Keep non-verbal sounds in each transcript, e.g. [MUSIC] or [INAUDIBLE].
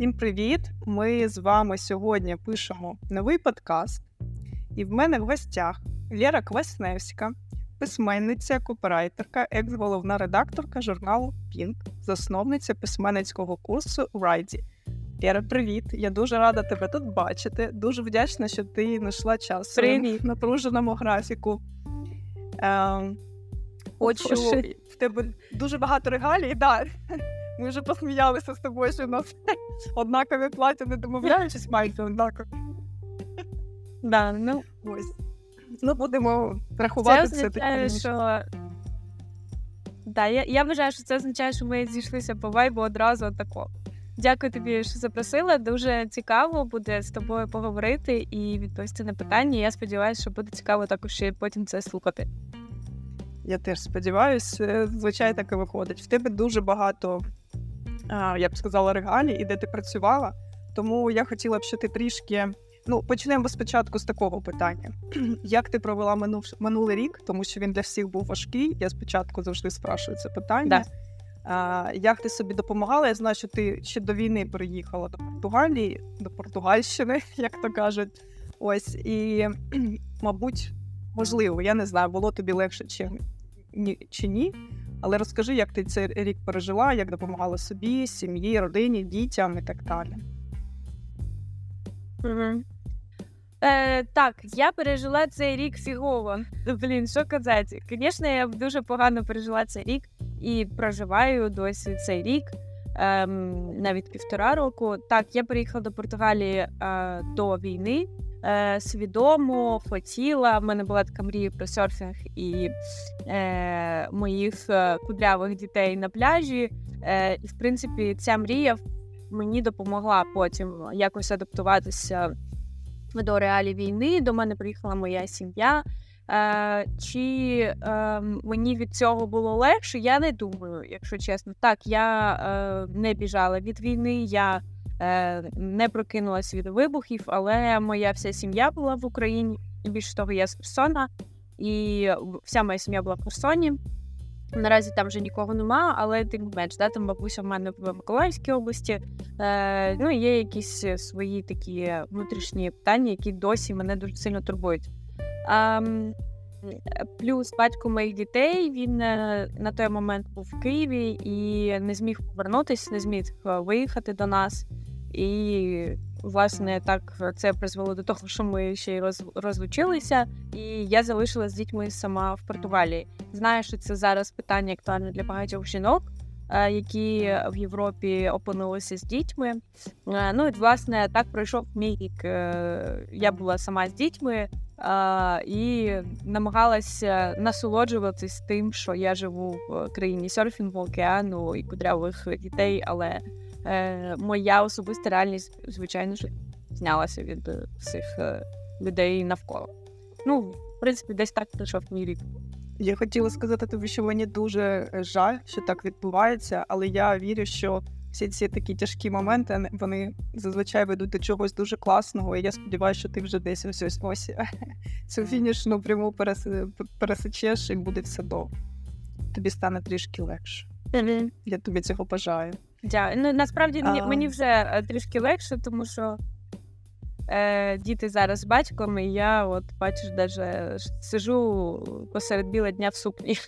Всім привіт! Ми з вами сьогодні пишемо новий подкаст, і в мене в гостях Лєра Квасневська, письменниця, копірайтерка, екс-головна редакторка журналу Пінк, засновниця письменницького курсу Райді. Лєра, привіт! Я дуже рада тебе тут бачити. Дуже вдячна, що ти знайшла час в напруженому графіку. Ем, Хочу в тебе дуже багато регалій. Да. Ми вже посміялися з тобою, що у нас однакові плаття, не домовляючись, майже однакові. Да, ну, Ось. Ну, будемо рахувати це, означає, таке. що. Да, я, я вважаю, що це означає, що ми зійшлися по вайбу одразу отако. Дякую тобі, що запросила. Дуже цікаво буде з тобою поговорити і відповісти на питання. Я сподіваюся, що буде цікаво також і потім це слухати. Я теж сподіваюся, звичайно, так і виходить. В тебе дуже багато, я б сказала, регалій, і де ти працювала. Тому я хотіла б, щоб ти трішки. Ну, почнемо спочатку з такого питання. [CLEARS THROAT] Як ти провела минув, минулий рік, тому що він для всіх був важкий. Я спочатку завжди спрашую це питання. Да. А, як ти собі допомагала? Я знаю, що ти ще до війни переїхала до Португалії, до Португальщини, [LAUGHS] як то кажуть. Ось і, [CLEARS THROAT] мабуть, можливо, я не знаю, було тобі легше чи ні, чи ні. Але розкажи, як ти цей рік пережила, як допомагала собі, сім'ї, родині, дітям і так далі. Угу. Е, так, я пережила цей рік фігово. Блін, що казати? Звісно, я дуже погано пережила цей рік і проживаю досі цей рік, ем, навіть півтора року. Так, я приїхала до Португалії е, до війни. Е, свідомо хотіла. В мене була така мрія про серфінг і е, моїх е, кудрявих дітей на пляжі. Е, і в принципі, ця мрія мені допомогла потім якось адаптуватися до реалій війни. До мене приїхала моя сім'я. Е, чи е, мені від цього було легше? Я не думаю, якщо чесно. Так, я е, не біжала від війни, я не прокинулась від вибухів, але моя вся сім'я була в Україні. Більше того, я з Херсона, і вся моя сім'я була в Херсоні. Наразі там вже нікого нема, але тим менш, да, там бабуся в мене в Миколаївській області. Е, ну, є якісь свої такі внутрішні питання, які досі мене дуже сильно турбують. А, плюс батько моїх дітей він е, на той момент був в Києві і не зміг повернутися, не зміг е, виїхати до нас. І, власне, так це призвело до того, що ми ще й роз, розлучилися, і я залишилася з дітьми сама в Португалії. Знаю, що це зараз питання актуальне для багатьох жінок, е, які в Європі опинилися з дітьми. Е, Ну і власне так пройшов мій рік. Е, Я була сама з дітьми е, і намагалася насолоджуватись тим, що я живу в країні серфінгу, океану і кудрявих дітей, але е, моя особиста реальність, звичайно ж, знялася від е, всіх е, людей навколо. Ну, в принципі, десь так пройшов мій рік. Я хотіла сказати тобі, що мені дуже е, жаль, що так відбувається, але я вірю, що всі ці такі тяжкі моменти вони зазвичай ведуть до чогось дуже класного. І я сподіваюся, що ти вже десь ось ось ось [LAUGHS] цю фінішну пряму перес- пересечеш і буде все добре. Тобі стане трішки легше. Я тобі цього бажаю. Дя... Ну, насправді А. мені вже е, трішки легше, тому що е, діти зараз з батьком, і я, от бачиш, даже сижу посеред біла дня в сукні. [LAUGHS]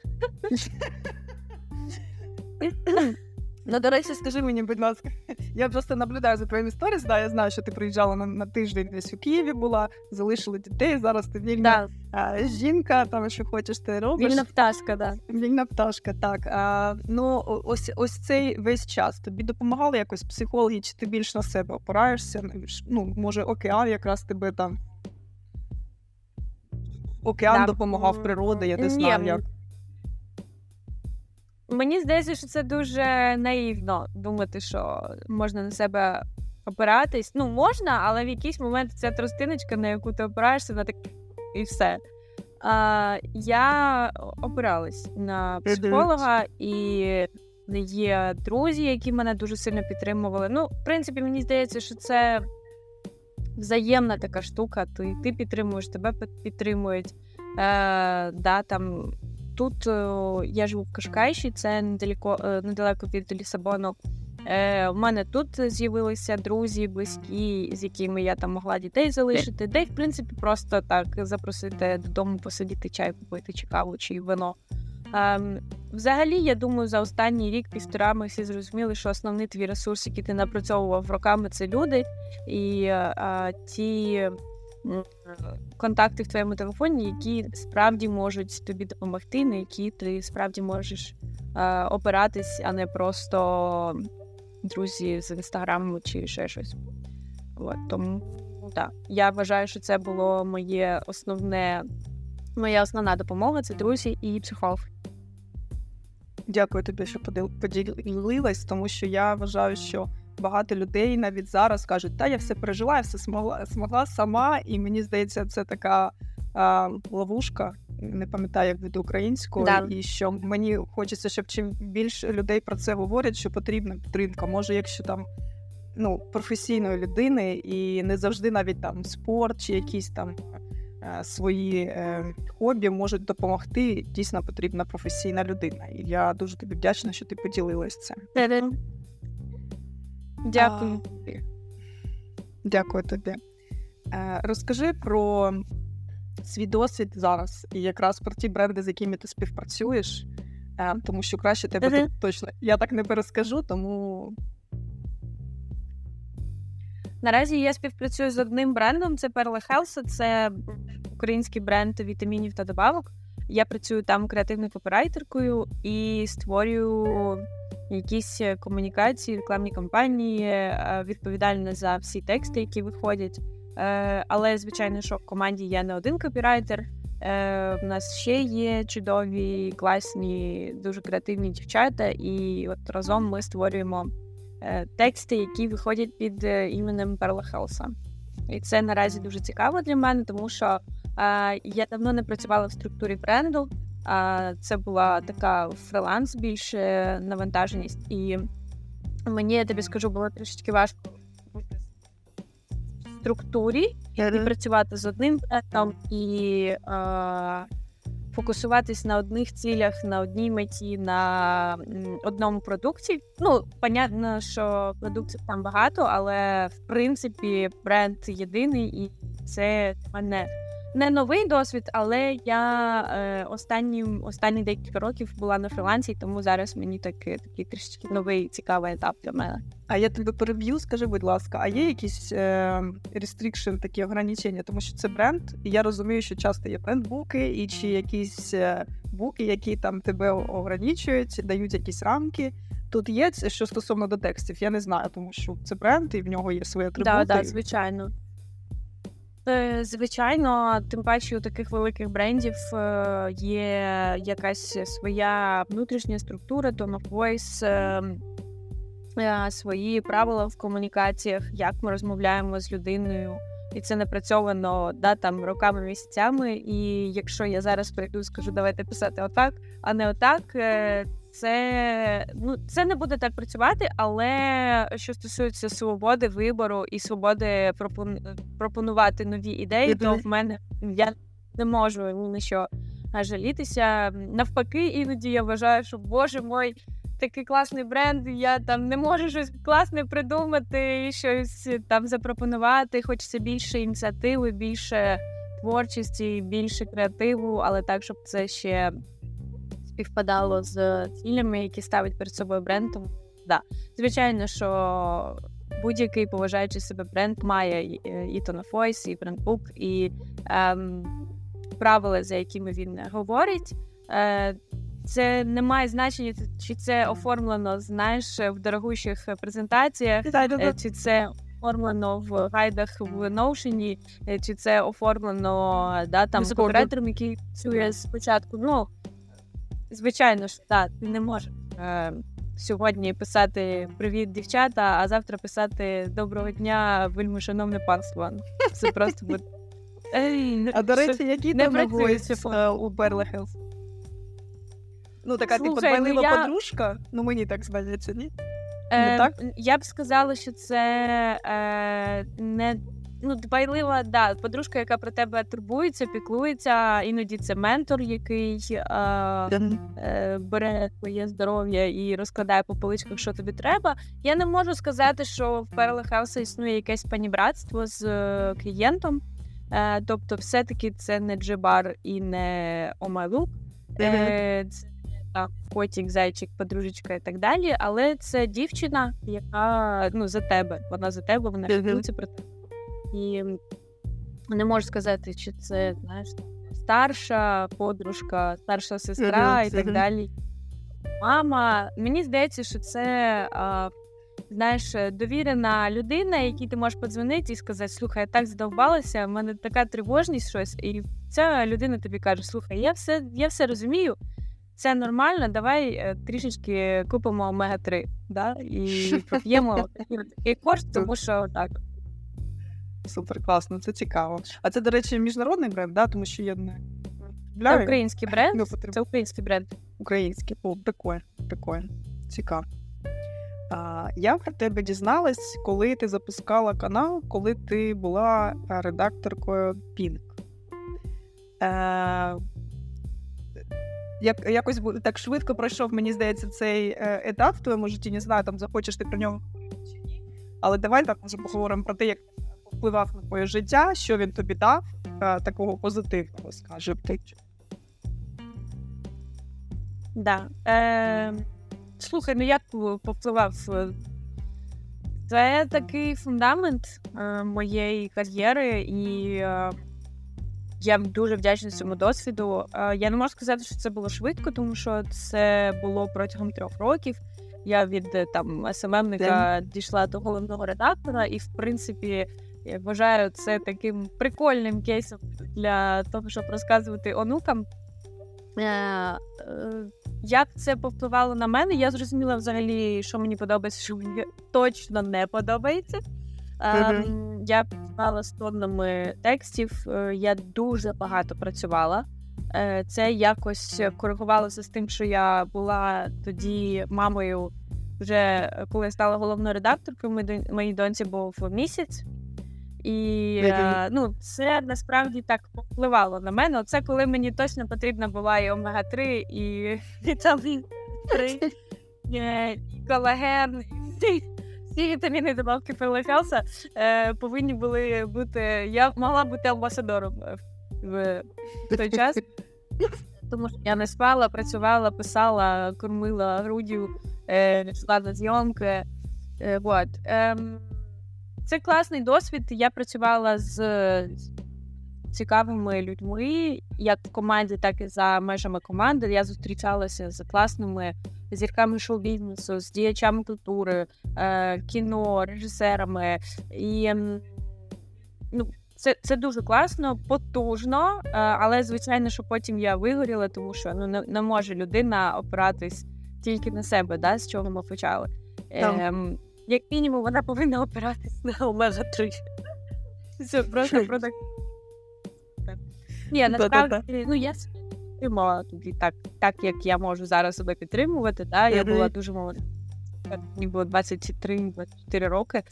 [LAUGHS] Ну, до речі, скажи мені, будь ласка, [LAUGHS] я просто наблюдаю за твоїми сторіс, да, я знаю, що ти приїжджала на, на тиждень десь у Києві була, залишила дітей, зараз ти вільна Да, а, жінка, там що хочеш, ти робиш. вільна пташка, да. Вільна пташка, так. А, ну, ось, ось цей весь час тобі допомагали якось психологи, чи ти більш на себе опираєшся? Ну, може, океан якраз тебе там. Океан Так, допомагав, природа, я не знаю як. Мені здається, що це дуже наївно думати, що можна на себе опиратись. Ну, можна, але в якийсь момент ця тростиночка, на яку ти опираєшся, вона так і все. А, я опиралась на психолога, і є друзі, які мене дуже сильно підтримували. Ну, в принципі, мені здається, що це взаємна така штука. Ти, ти підтримуєш, тебе підтримують. Е, да, там, тут е, я живу в Кашкайші, це недалеко, е, недалеко від Лісабону. Е, У мене тут з'явилися друзі, близькі, з якими я там могла дітей залишити, де, в принципі, просто так запросити додому посидіти, чай купити, чи каву, чи вино. Ем, Взагалі, я думаю, за останній рік-півтора ми всі зрозуміли, що основний твій ресурс, який ти напрацьовував роками, це люди. І е, ті контакти в твоєму телефоні, які справді можуть тобі допомогти, на які ти справді можеш е, опиратись, а не просто друзі з інстаграму чи ще щось. От, тому так, я вважаю, що це було моє основне, моя основна допомога це друзі і психолог. Дякую тобі, що поділилась, тому що я вважаю, що багато людей навіть зараз кажуть, та я все пережила, я все змогла, змогла сама, і мені здається, це така а, ловушка. Не пам'ятаю, як від українською, Да. і що мені хочеться, щоб чим більше людей про це говорять, що потрібна підтримка. Може, якщо там ну, професійної людини, і не завжди навіть там спорт чи якісь там е, свої е, хобі можуть допомогти. Дійсно потрібна професійна людина. І я дуже тобі вдячна, що ти поділилась цим. Дякую. А, Дякую тобі. Е, Розкажи про свій досвід зараз і якраз про ті бренди, з якими ти співпрацюєш. Е, Тому що краще тебе тут точно я так не перескажу, тому Наразі я співпрацюю з одним брендом. Це Perla Health, це український бренд вітамінів та добавок. Я працюю там креативною копірайтеркою і створюю якісь комунікації, рекламні кампанії, е, відповідальна за всі тексти, які виходять. Е, Але, звичайно, що в команді є не один копірайтер. Е, У нас ще є чудові, класні, дуже креативні дівчата, і от разом ми створюємо е, тексти, які виходять під е, іменем Perla Helsa. І це наразі дуже цікаво для мене, тому що е, я давно не працювала в структурі бренду. А це була така фриланс, більше навантаженість. І мені я тобі скажу, було трішечки важко бути в структурі і працювати з одним брендом і е, фокусуватись на одних цілях, на одній меті, на одному продукті. Ну, понятно, що продуктів там багато, але в принципі бренд єдиний, і це мене не новий досвід, але я е, останні, останні декілька років була на фрилансі, тому зараз мені таки такий трішки новий цікавий етап для мене. А я тебе переб'ю, скажи, будь ласка, а є якісь е, restriction, такі ограничення, тому що це бренд, і я розумію, що часто є брендбуки, і чи якісь е, буки, які там тебе ограничують, дають якісь рамки. Тут є що стосовно до текстів, я не знаю, тому що це бренд, і в нього є свої атрибути. Так, да, звичайно. Е, Звичайно, тим паче у таких великих брендів е, є якась своя внутрішня структура, tone of voice, е, е, свої правила в комунікаціях, як ми розмовляємо з людиною. І це напрацьовано да, там роками, місяцями. І якщо я зараз прийду і скажу, давайте писати отак, а не отак, це ну це не буде так працювати. Але що стосується свободи вибору і свободи пропон... пропонувати нові ідеї, то в мене я не можу ні на що жалітися. Навпаки, іноді я вважаю, що боже мой. Такий класний бренд, я там не можу щось класне придумати, щось там запропонувати. Хочеться більше ініціативи, більше творчості, більше креативу, але так, щоб це ще співпадало з цілями, які ставить перед собою бренд. Тому, да. Звичайно, що будь-який поважаючий себе бренд має і- і tone of voice, і брендбук, і ем, правила, за якими він говорить. Е, це не має значення, чи це оформлено, знаєш, в дорогущих презентаціях, е, чи це оформлено в гайдах в Notion, е, чи це оформлено да, там копірайтером, який працює спочатку. Ну, звичайно ж, так, ти не можеш е, сьогодні писати Привіт, дівчата, а завтра писати Доброго дня, вельми шановне панство. Це просто буде. [LAUGHS] Е, А до речі, який не там е, у Перла Хелс? Ну, така типу ну, дбайлива я- подружка. Ну, мені так здається, ні? Е, Не так? Я б сказала, що це е, не ну, дбайлива, да, подружка, яка про тебе турбується, піклується. Іноді це ментор, який е, е, бере твоє здоров'я і розкладає по поличках, що тобі треба. Я не можу сказати, що в Перла Хауса існує якесь панібратство з е, клієнтом. Е, тобто, все-таки це не джебар і не омайлук. Е, це так, котик, зайчик, подружечка і так далі. Але це дівчина, яка ну, за тебе. Вона за тебе, вона піклується про тебе. І не можу сказати, чи це знаєш, старша подружка, старша сестра Мгм, і так мгм. далі. Мама, мені здається, що це. А, Знаєш, довірена людина, якій ти можеш подзвонити і сказати: слухай, я так задовбалася, в мене така тривожність щось, і ця людина тобі каже: слухай, я все, я все розумію, це нормально, давай е, трішечки купимо омега-3, да? і [LAUGHS] проп'ємо такий кошт, тому що так. Супер класно, це цікаво. А це, до речі, міжнародний бренд, да? тому що я не Це український бренд. Ну, потрібно. Це український бренд. Український. О, прикольно, прикольно. Цікаво. А, я про тебе дізналась, коли ти запускала канал, коли ти була редакторкою Pink. Е, як, якось так швидко пройшов, мені здається, цей е, етап в твоєму житті. Не знаю, там захочеш ти про нього говорити чи ні. Але давай так може поговоримо про те, як впливав на твоє життя, що він тобі дав, е, такого позитивного, скажімо. так. Да. Е, слухай, ну як попливав? Це такий фундамент е, моєї кар'єри, і е, я дуже вдячна цьому досвіду. Е, я не можу сказати, що це було швидко, тому що це було протягом трьох років. Я від е, там СММника дійшла до головного редактора, і в принципі я вважаю це таким прикольним кейсом для того, щоб розказувати онукам. Е, е, як це повпливало на мене? Я зрозуміла взагалі, що мені подобається, що мені точно не подобається. Е, Мгм. Я працювала з тоннами текстів, е, я дуже багато працювала. Це якось коригувалося з тим, що я була тоді мамою, вже коли я стала головною редакторкою, моїй доньці був місяць. І е, ну, це насправді так впливало на мене. Оце коли мені точно потрібна була і омега-3, і [LAUGHS] вітамін 3, [LAUGHS] е, і колаген, і всі вітаміни добавки Перлехелса е, повинні були бути. Я могла бути амбасадором е, в, в той час. [LAUGHS] Тому що я не спала, працювала, писала, кормила груддю, е, йшла на зйомки. Е, вот. Це класний досвід. Я працювала з цікавими людьми, як в команді, так і за межами команди. Я зустрічалася з класними зірками шоу-бізнесу, з діячами культури, е, кіно, режисерами. І ну, це, це дуже класно, потужно, е, але звичайно, що потім я вигоріла, тому що ну, не, не може людина опиратись тільки на себе, да, з чого ми почали. Ем, як мінімум, вона повинна опиратись на омега 3 Це просто про так. Ні, насправді, ну я себе підтримала тоді так, так, як я можу зараз себе підтримувати. Да? Я була дуже молода. Мені було 23-24 роки.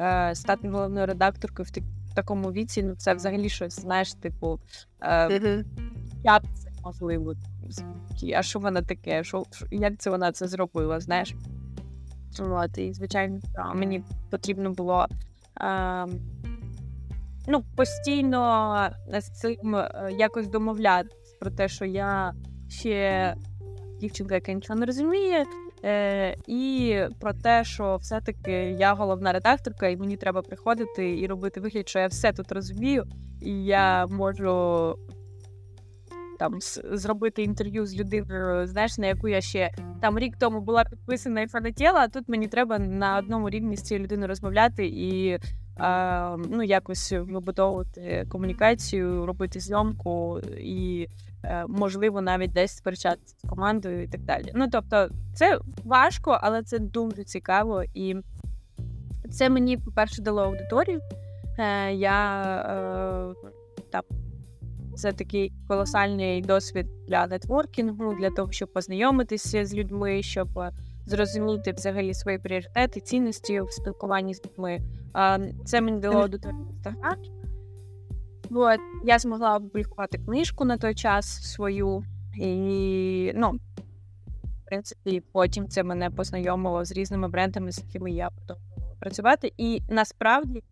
Е, стати головною редакторкою в, такому віці, ну це взагалі щось, знаєш, типу, е, як це можливо? А що вона таке? Що- як це вона це зробила? Знаєш? От, і, звичайно, мені потрібно було е, ну, постійно з цим е, якось домовлятися про те, що я ще дівчинка, яка нічого не розуміє. Е, і про те, що все-таки я головна редакторка, і мені треба приходити і робити вигляд, що я все тут розумію, і я можу там зробити інтерв'ю з людиною, знаєш, на яку я ще там рік тому була підписана і фанатіла, а тут мені треба на одному рівні з цією людиною розмовляти і е, ну, якось вибудовувати комунікацію, робити зйомку і, е, можливо, навіть десь сперечатися з командою і так далі. Ну, тобто, це важко, але це дуже цікаво. І це мені, по-перше, дало аудиторію. Е, я е, там це такий колосальний досвід для нетворкінгу, для того, щоб познайомитися з людьми, щоб е, зрозуміти взагалі свої пріоритети, цінності в спілкуванні з людьми. Це мені дало аудиторію Інстаграм. От, я змогла опублікувати книжку на той час свою. І, ну, в принципі, потім це мене познайомило з різними брендами, з якими я продовжувала працювати. І насправді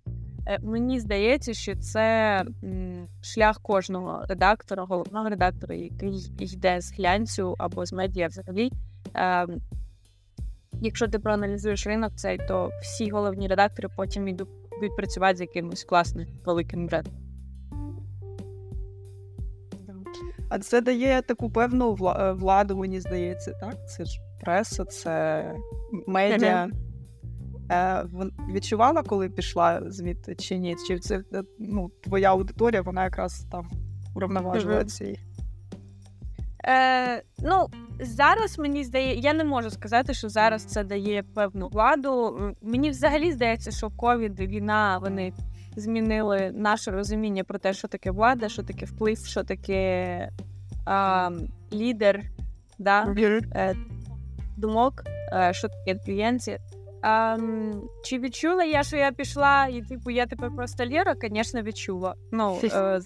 мені здається, що це шлях кожного редактора, головного редактора, який йде з глянцю або з медіа взагалі. Е, Якщо ти проаналізуєш ринок, цей, то всі головні редактори потім йдуть йдуть працювати з якимось класним великим брендом. А це дає таку певну е, владу, мені здається, так? Це ж преса, це медіа. Е, відчувала, коли пішла звідти чи ні? Чи це е, ну, твоя аудиторія, вона якраз там уравноважує Мгм. ці. Е, ну, зараз мені здається, я не можу сказати, що зараз це дає певну владу. Мені взагалі здається, що ковід, війна, вони змінили наше розуміння про те, що таке влада, що таке вплив, що таке а, лідер, да? е, думок, е, що таке клієнтів. А, м, чи відчула я, що я пішла, і типу я тепер просто Лєра? Звісно, відчула. Ну, е,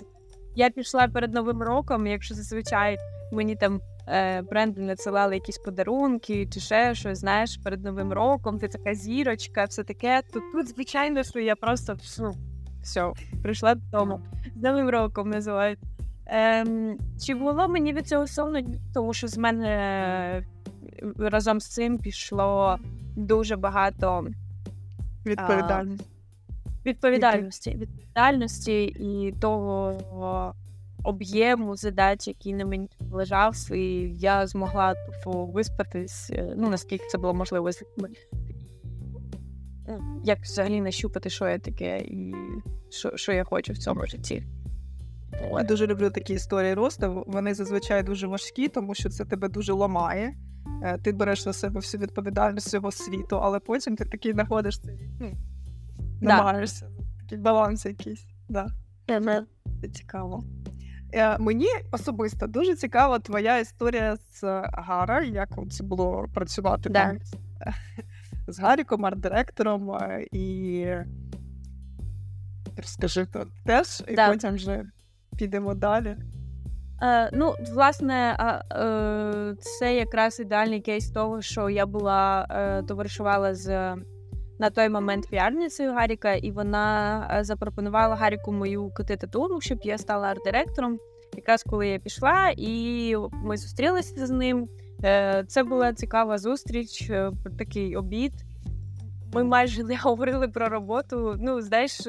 я пішла перед Новим роком, якщо зазвичай мені там е, бренди надсилали якісь подарунки чи ще щось, знаєш, перед Новим роком, ти така зірочка, все таке. То тут, звичайно, що я просто фу, все, прийшла додому. З Новим роком називають. Ем, чи було мені від цього сумно? Тому що з мене разом з цим пішло дуже багато Відповідальність. відповідальності, відповідальності і того об'єму задач, який на мені лежав, і я змогла типу, виспатись, е, ну наскільки це було можливо. Ну, Як взагалі нащупати, що я таке і що, що я хочу в цьому житті. Я дуже люблю такі історії росту. Вони зазвичай дуже важкі, тому що це тебе дуже ламає. Е, Ти береш на себе всю відповідальність цього світу, але потім ти такий знаходиш цей, ну, Да. намагаєшся. Такий баланс якийсь. Да. Це цікаво. Е, Мені особисто дуже цікава твоя історія з Гара, як це було працювати Да. там з Гаріком, арт-директором, е, і розкажи то теж, і Да. потім вже підемо далі. Е, ну, власне, е, це якраз ідеальний кейс того, що я була е, товаришувала з на той момент піарницею Гаріка, і вона е, запропонувала Гаріку мою катетатуру, щоб я стала арт-директором. Якраз коли я пішла, і ми зустрілися з ним. Е, це була цікава зустріч, такий обід. Ми майже не [LAUGHS] говорили про роботу. Ну, знаєш,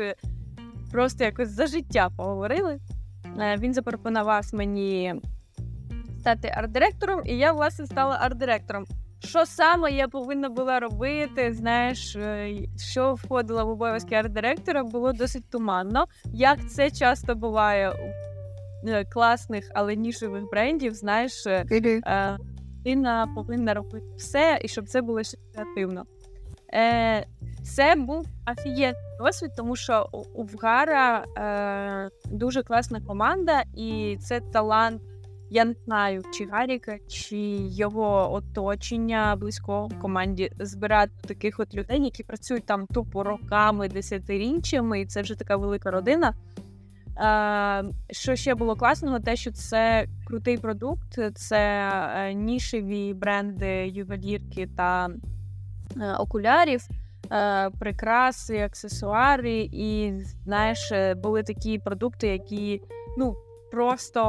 просто якось за життя поговорили. Е, Він запропонував мені стати арт-директором, і я, власне, стала арт-директором. Що саме я повинна була робити, знаєш, е, що входило в обов'язки арт-директора, було досить туманно. Як це часто буває у е, класних, але нішевих брендів, знаєш, людина повинна робити все, і щоб це було ще креативно. Е, це був офігенний досвід, тому що у- Вгара е, дуже класна команда, і це талант. Я не знаю, чи Гаріка, чи його оточення близького в команді збирати таких от людей, які працюють там тупо роками, десятиріччями, і це вже така велика родина. Е, що ще було класного, те, що це крутий продукт, це е, нішеві бренди ювелірки та е, окулярів, прикраси, аксесуари. І знаєш, е, були такі продукти, які ну просто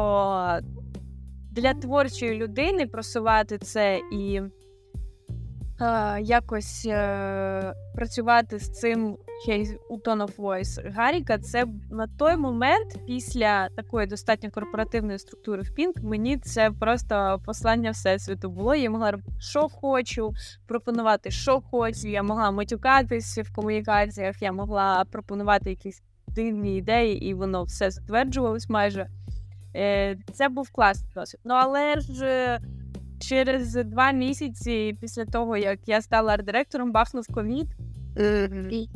для творчої людини просувати це і е, якось е, працювати з цим ще у Tone of Voice Гаріка, це на той момент, після такої достатньо корпоративної структури в Pink, мені це просто послання всесвіту було. Я могла що хочу, пропонувати, що хочу. Я могла матюкатись в комунікаціях, я могла пропонувати якісь дивні ідеї, і воно все затверджувалось майже. Е, Це був класний досвід. Ну але ж е, через два місяці після того, як я стала арт-директором, бахнув ковід. І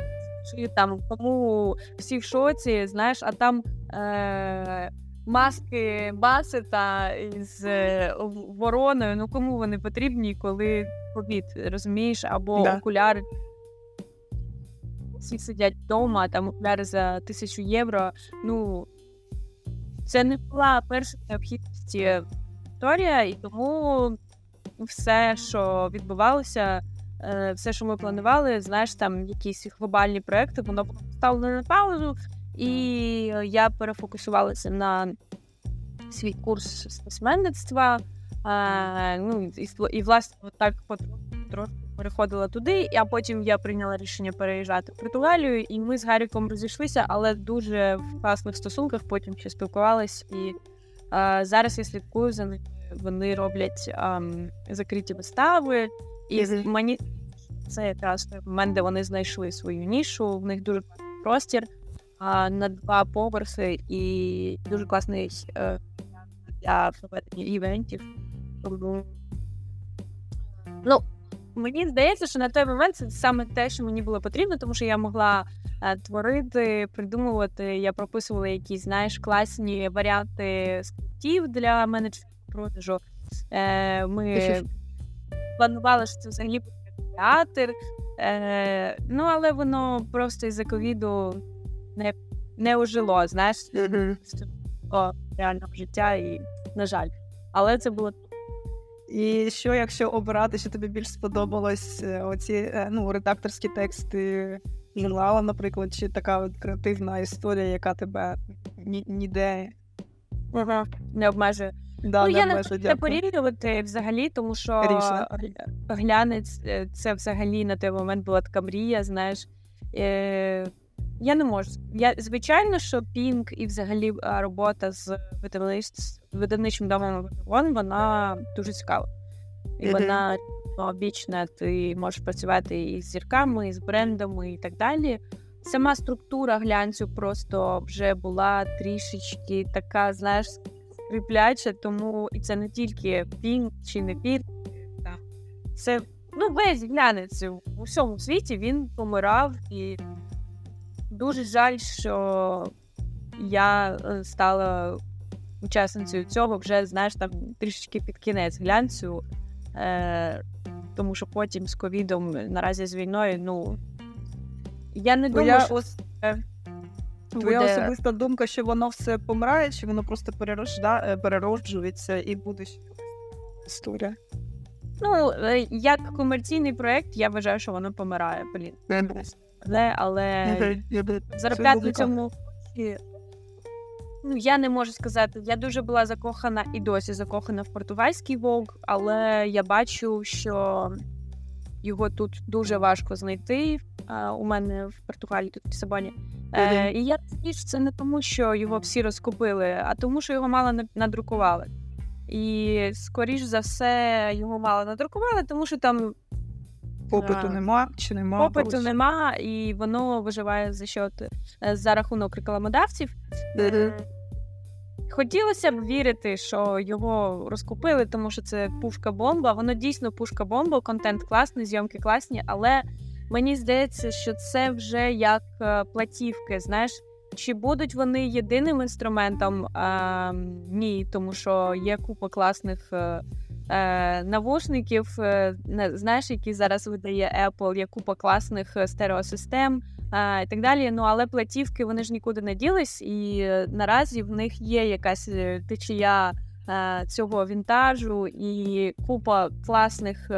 чи там кому всі в шоці, знаєш, а там е- маски Басета із е, вороною. Ну кому вони потрібні, коли ковід, розумієш, або Да. окуляри. всі сидять вдома, там окуляри за тисячу євро. Ну це не була перша необхідність історія, і тому все, що відбувалося, е, все, що ми планували, знаєш, там якісь глобальні проекти, воно було поставлено на паузу, і я перефокусувалася на свій курс письменництва. А, ну, І, і власне, так трошки переходила туди, а потім я прийняла рішення переїжджати в Португалію, і ми з Гаріком розійшлися, але дуже в класних стосунках потім ще спілкувались. І зараз я слідкую за ними. Вони роблять закриті вистави, і мені це якраз той момент, де вони знайшли свою нішу. В них дуже класний простір на два поверхи і дуже класний е, для проведення івентів. Тому ну, мені здається, що на той момент це саме те, що мені було потрібно, тому що я могла е, творити, придумувати. Я прописувала якісь, знаєш, класні варіанти скриптів для менеджерів продажу. Е, Ми [LAUGHS] планували, що це взагалі буде театр. Е, Ну, але воно просто із-за ковіду не не ожило, знаєш, реального життя, і, на жаль. Але це було і що, якщо обирати, що тобі більш сподобалось е, оці е, ну, редакторські тексти журнала, наприклад, чи така от креативна історія, яка тебе ні- ніде ага. не обмежує? да, ну, не я не обмежує? порівнювати взагалі, тому що Рішення. глянець е, це взагалі на той момент була така мрія, знаєш. Е, я не можу. Я звичайно, що Пінк і взагалі робота з видавничим домом Вон, вона дуже цікава. І вона обічна, ти можеш працювати і з зірками, і з брендами, і так далі. Сама структура глянцю просто вже була трішечки така, знаєш, скріпляча, тому і це не тільки Пінк чи не Пінк. Це ну, весь глянець у всьому світі він помирав і. Дуже жаль, що я е, стала учасницею цього вже, знаєш, там трішечки під кінець глянцю, е, тому що потім з ковідом наразі з війною, ну я не думаю, що ос... Твоя буде... особиста думка, що воно все помирає, чи воно просто перерожда... Е, перероджується і буде історія? Ну, е, як комерційний проєкт, я вважаю, що воно помирає. Блін але але заробляти на цьому ну, я не можу сказати. Я дуже була закохана і досі закохана в португальський вовк, але я бачу, що його тут дуже важко знайти. А, у мене в Португалії тут в Лісабоні. Е, І я розумію, це не тому, що його всі розкупили, а тому, що його мало надрукували. І скоріш за все його мало надрукували, тому що там Попиту нема чи нема? Попиту нема, і воно виживає за счет е, за рахунок рекламодавців. Mm-hmm. Хотілося б вірити, що його розкупили, тому що це пушка-бомба. Воно дійсно пушка-бомба, контент класний, зйомки класні, але мені здається, що це вже як е, платівки. Знаєш, чи будуть вони єдиним інструментом? А, Ні, тому що є купа класних е, навушників, е, знаєш, які зараз видає Apple, є купа класних е, стереосистем е, і так далі. Ну але платівки вони ж нікуди не ділись, і е, наразі в них є якась е, течія цього вінтажу і купа класних.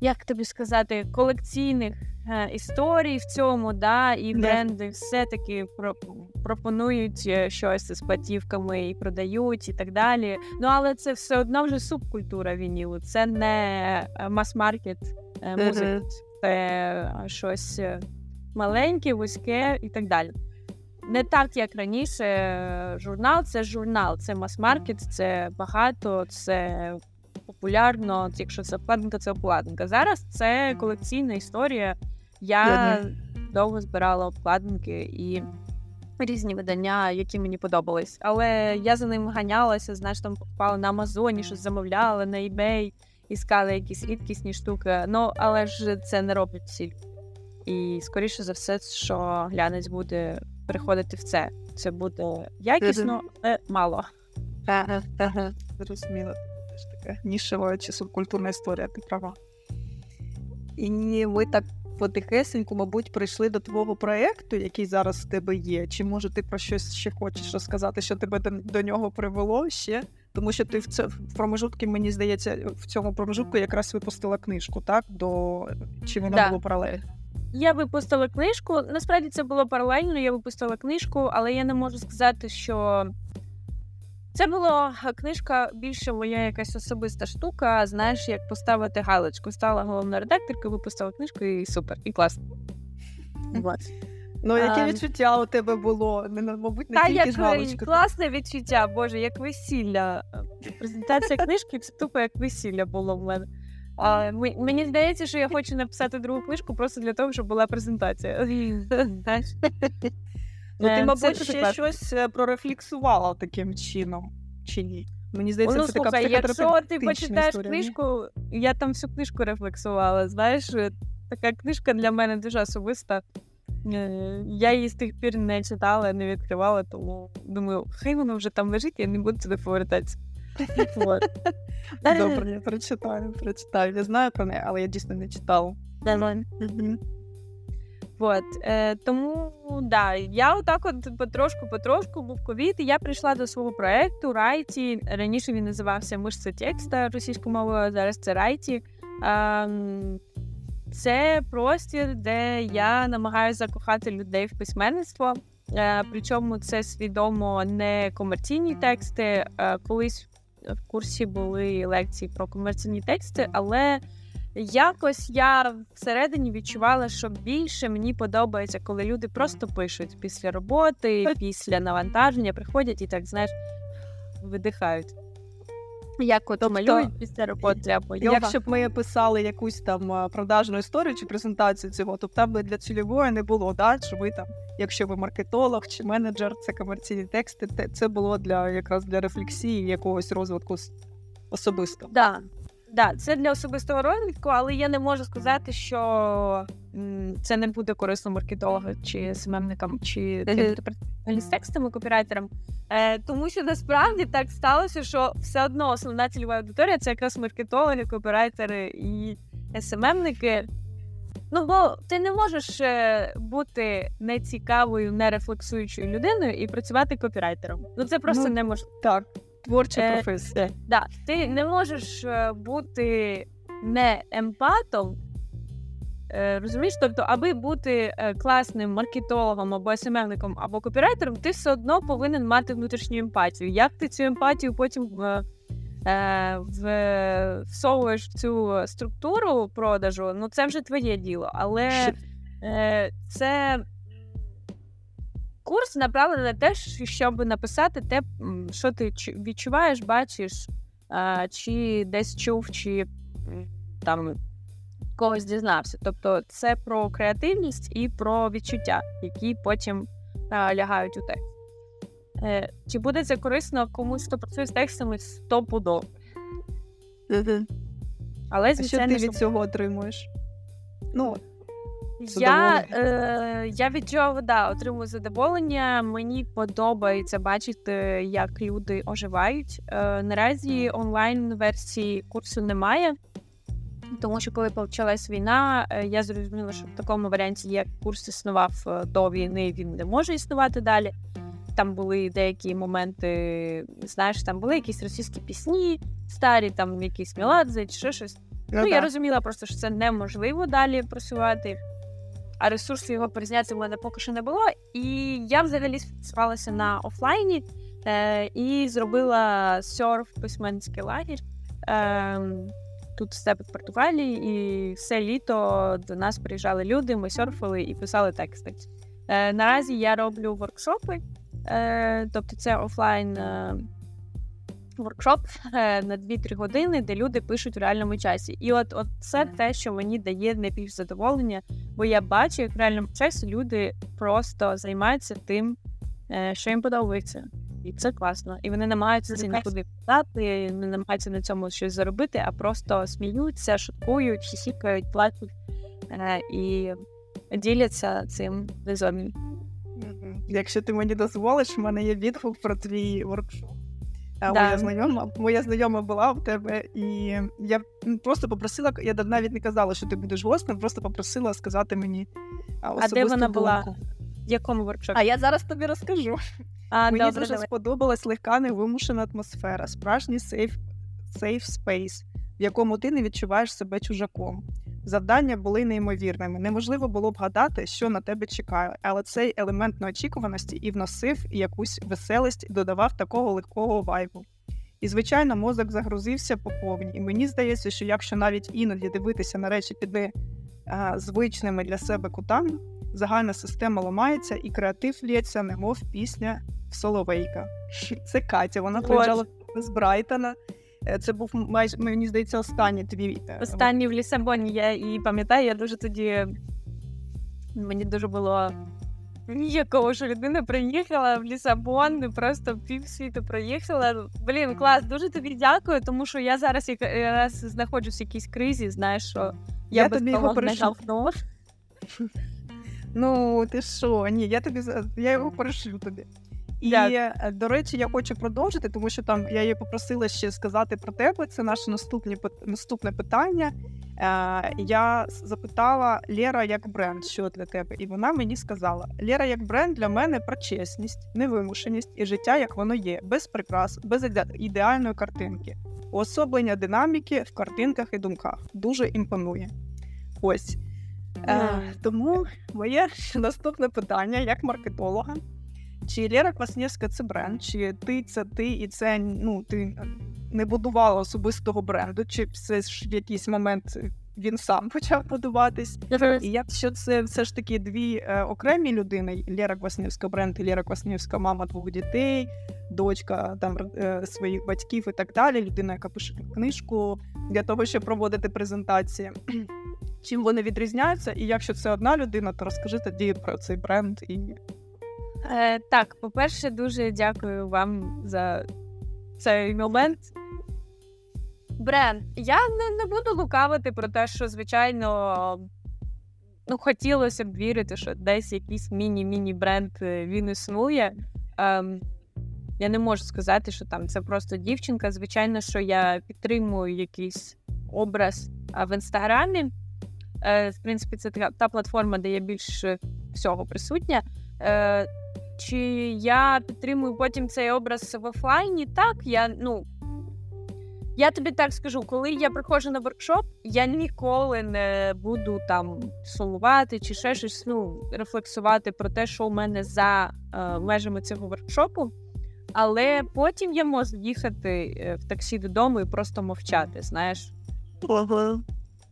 Як тобі сказати, колекційних Е, історій в цьому, да, і бренди все-таки пропонують е, щось з платівками і продають, і так далі. Ну але це все одно вже субкультура вінілу. Це не е, мас-маркет музики, це щось маленьке, вузьке і так далі. Не так, як раніше, журнал це журнал, це мас-маркет, це багато, це популярно. Якщо це обкладинка, це обкладинка. Зараз це колекційна історія. Я довго збирала обкладинки і різні видання, які мені подобались. Але я за ним ганялася, знаєш, там покупала на Амазоні, щось замовляла, на eBay, іскала якісь рідкісні штуки. Ну, але ж це не роблять всі. І скоріше за все, що глянець буде переходити в це. Це буде якісно, але мало. Зрозуміло, це ж така нішева чи субкультурна історія, ти права. І ми так потихесеньку, мабуть, прийшли до твого проєкту, який зараз в тебе є. Чи може ти про щось ще хочеш розказати, що тебе до, до нього привело ще? Тому що ти в це в промежутки, мені здається, в цьому промежутку якраз випустила книжку, так? До чи воно Да. було паралельно? Я випустила книжку. Насправді це було паралельно. Я випустила книжку, але я не можу сказати, що це була книжка більше моя якась особиста штука. Знаєш, як поставити галочку. Стала головною редакторкою, випустила книжку і супер, і класно. [LAUGHS] Ну, яке А. відчуття у тебе було? Не, мабуть, не Та тільки як ж галочка. класне відчуття, боже, як весілля. Презентація книжки це тупо як весілля було в мене. А, мені здається, що я хочу написати другу книжку просто для того, щоб була презентація. Ну, ти, Е, це мабуть, ще щось е, прорефлексувала таким чином, чи ні? Мені здається, Ну, це така слухай, якщо ти почитаєш історія, ні? я там всю книжку рефлексувала. Знаєш, е, така книжка для мене дуже особиста. Я її з тих пір не читала, не відкривала, тому думаю, хай воно вже там лежить, я не буду сюди повертатися. [LAUGHS] Добре, я прочитаю, прочитаю. Я знаю про неї, але я дійсно не читала. Вот. Е, тому да, я отак от потрошку-потрошку був ковід, і я прийшла до свого проекту Райті. Раніше він називався Мишця текста російською мовою, зараз це Райті. Ем, це простір, де я намагаюся закохати людей в письменництво. Е, причому це свідомо не комерційні тексти. Е, колись в курсі були лекції про комерційні тексти, але якось я всередині відчувала, що більше мені подобається, коли люди просто пишуть після роботи, після навантаження, приходять і так, знаєш, видихають. Як от Тобто, малюють після роботи або йога. Якщо б ми писали якусь там продажну історію чи презентацію цього, то там би для цільової не було, да? що ви там, якщо ви маркетолог чи менеджер, це комерційні тексти, це було для якраз для рефлексії якогось розвитку особистого. Да. Да, це для особистого розвитку, але я не можу сказати, що це не буде корисно маркетологам чи СММникам, чи тим, з текстами, копірайтерам. Е, тому що насправді так сталося, що все одно основна цільова аудиторія це якраз маркетологи, копірайтери і СММники. Ну, бо ти не можеш е, бути нецікавою, нерефлексуючою людиною і працювати копірайтером. Ну це просто Ну, неможливо. Так, творча Е, професія. Да, ти не можеш е, бути не емпатом. е, Розумієш, тобто, аби бути класним маркетологом або СММником, або копірайтером, ти все одно повинен мати внутрішню емпатію. Як ти цю емпатію потім е, в- всовуєш в цю структуру продажу, ну це вже твоє діло. Але це курс направлений на те, щоб написати те, що ти відчуваєш, бачиш, чи десь чув, чи там когось дізнався. Тобто це про креативність і про відчуття, які потім лягають у текст. Е, чи буде це корисно комусь, хто працює з текстами, стопудово. Але А що звичайно, ти від цього отримуєш? Ну, Я, е, я від цього да, отримую задоволення. Мені подобається бачити, як люди оживають. Е, наразі онлайн-версії курсу немає, тому що коли почалась війна, е, я зрозуміла, що в такому варіанті, як курс існував е, до війни, він не може існувати далі. Там були деякі моменти, знаєш, там були якісь російські пісні, старі, там якісь меладзе, чи ще щось. Ну, я розуміла просто, що це неможливо далі працювати, а ресурсу його перезняти в мене поки що не було. І я взагалі спалася на офлайні е, і зробила серф письменницький лагерь. Е, тут себе в Португалії, і все літо до нас приїжджали люди, ми серфили і писали тексти. Е, наразі я роблю воркшопи, е, тобто це офлайн. Е, воркшоп е, на 2-3 години, де люди пишуть в реальному часі. І от, от це те, що мені дає найбільш задоволення, бо я бачу, як в реальному часі люди просто займаються тим, е, що їм подобається. І це класно. І вони намагаються це нікуди подати, не намагаються на цьому щось заробити, а просто сміються, шуткують, хіхікають, плачуть е, і діляться цим візові. Якщо ти мені дозволиш, в мене є відгук про твій воркшоп. Да. Моя знайома, моя знайома була в тебе, і я просто попросила, я навіть не казала, що ти будеш гостем, просто попросила сказати мені а, де вона була? В якому воркшопі? А я зараз тобі розкажу. А, Мені добре, дуже давай. сподобалась легка невимушена атмосфера, справжній safe, safe space, в якому ти не відчуваєш себе чужаком. Завдання були неймовірними. Неможливо було б гадати, що на тебе чекає, але цей елемент неочікуваності і вносив якусь веселість додавав такого легкого вайбу. І, звичайно, мозок загрузився по повній. І мені здається, що якщо навіть іноді дивитися на речі під не, а, звичними для себе кутами, загальна система ламається і креатив лється, немов пісня Соловейка. Це Катя. Вона приїжджала з Брайтона. Е, Це був майже мені здається останній твій е, Останній в Лісабоні, я і пам'ятаю, я дуже тоді. Мені дуже було ніякого, що людина приїхала в Лісабон, просто півсвіту проїхала. Блін, клас, дуже тобі дякую, тому що я зараз якраз знаходжусь в якійсь кризі, знаєш, що я, Я без тобі його того не перешлю. Ну, ти що? Ні, я тобі я його перешлю тобі. І е, до речі, я хочу продовжити, тому що там я її попросила ще сказати про тебе. Це наше наступне наступне питання. Е, я запитала Лера як бренд, що для тебе, і вона мені сказала: Лера як бренд для мене про чесність, невимушеність і життя, як воно є, без прикрас, без ідеальної картинки. Уособлення динаміки в картинках і думках дуже імпонує. Ось. Е, тому моє [LAUGHS] наступне питання як маркетолога. Чи Лера Кваснєвська це бренд, чи ти це ти, і це ну ти не будувала особистого бренду, чи все ж в якийсь момент він сам [LAUGHS] почав будуватись? І якщо це все ж таки дві е, окремі людини: Лера Кваснєвська бренд і Лера Кваснєвська мама двох дітей, дочка там е, своїх батьків і так далі. Людина, яка пише книжку для того, щоб проводити презентації. Чим вони відрізняються? І якщо це одна людина, то розкажи тоді про цей бренд і Е, так, по-перше, дуже дякую вам за цей момент. Бренд. Я не, не буду лукавити про те, що, звичайно, ну, хотілося б вірити, що десь якийсь міні-міні бренд е, він існує. Ем, я не можу сказати, що там це просто дівчинка. Звичайно, що я підтримую якийсь образ в інстаграмі. Е, в принципі, це та, та платформа, де я більше всього присутня. Е, чи я підтримую потім цей образ в офлайні? Так, я ну. Я тобі так скажу, коли я приходжу на воркшоп, я ніколи не буду там сумувати чи ще щось ну, рефлексувати про те, що у мене за е, межами цього воркшопу. Але потім я можу їхати е, в таксі додому і просто мовчати, знаєш,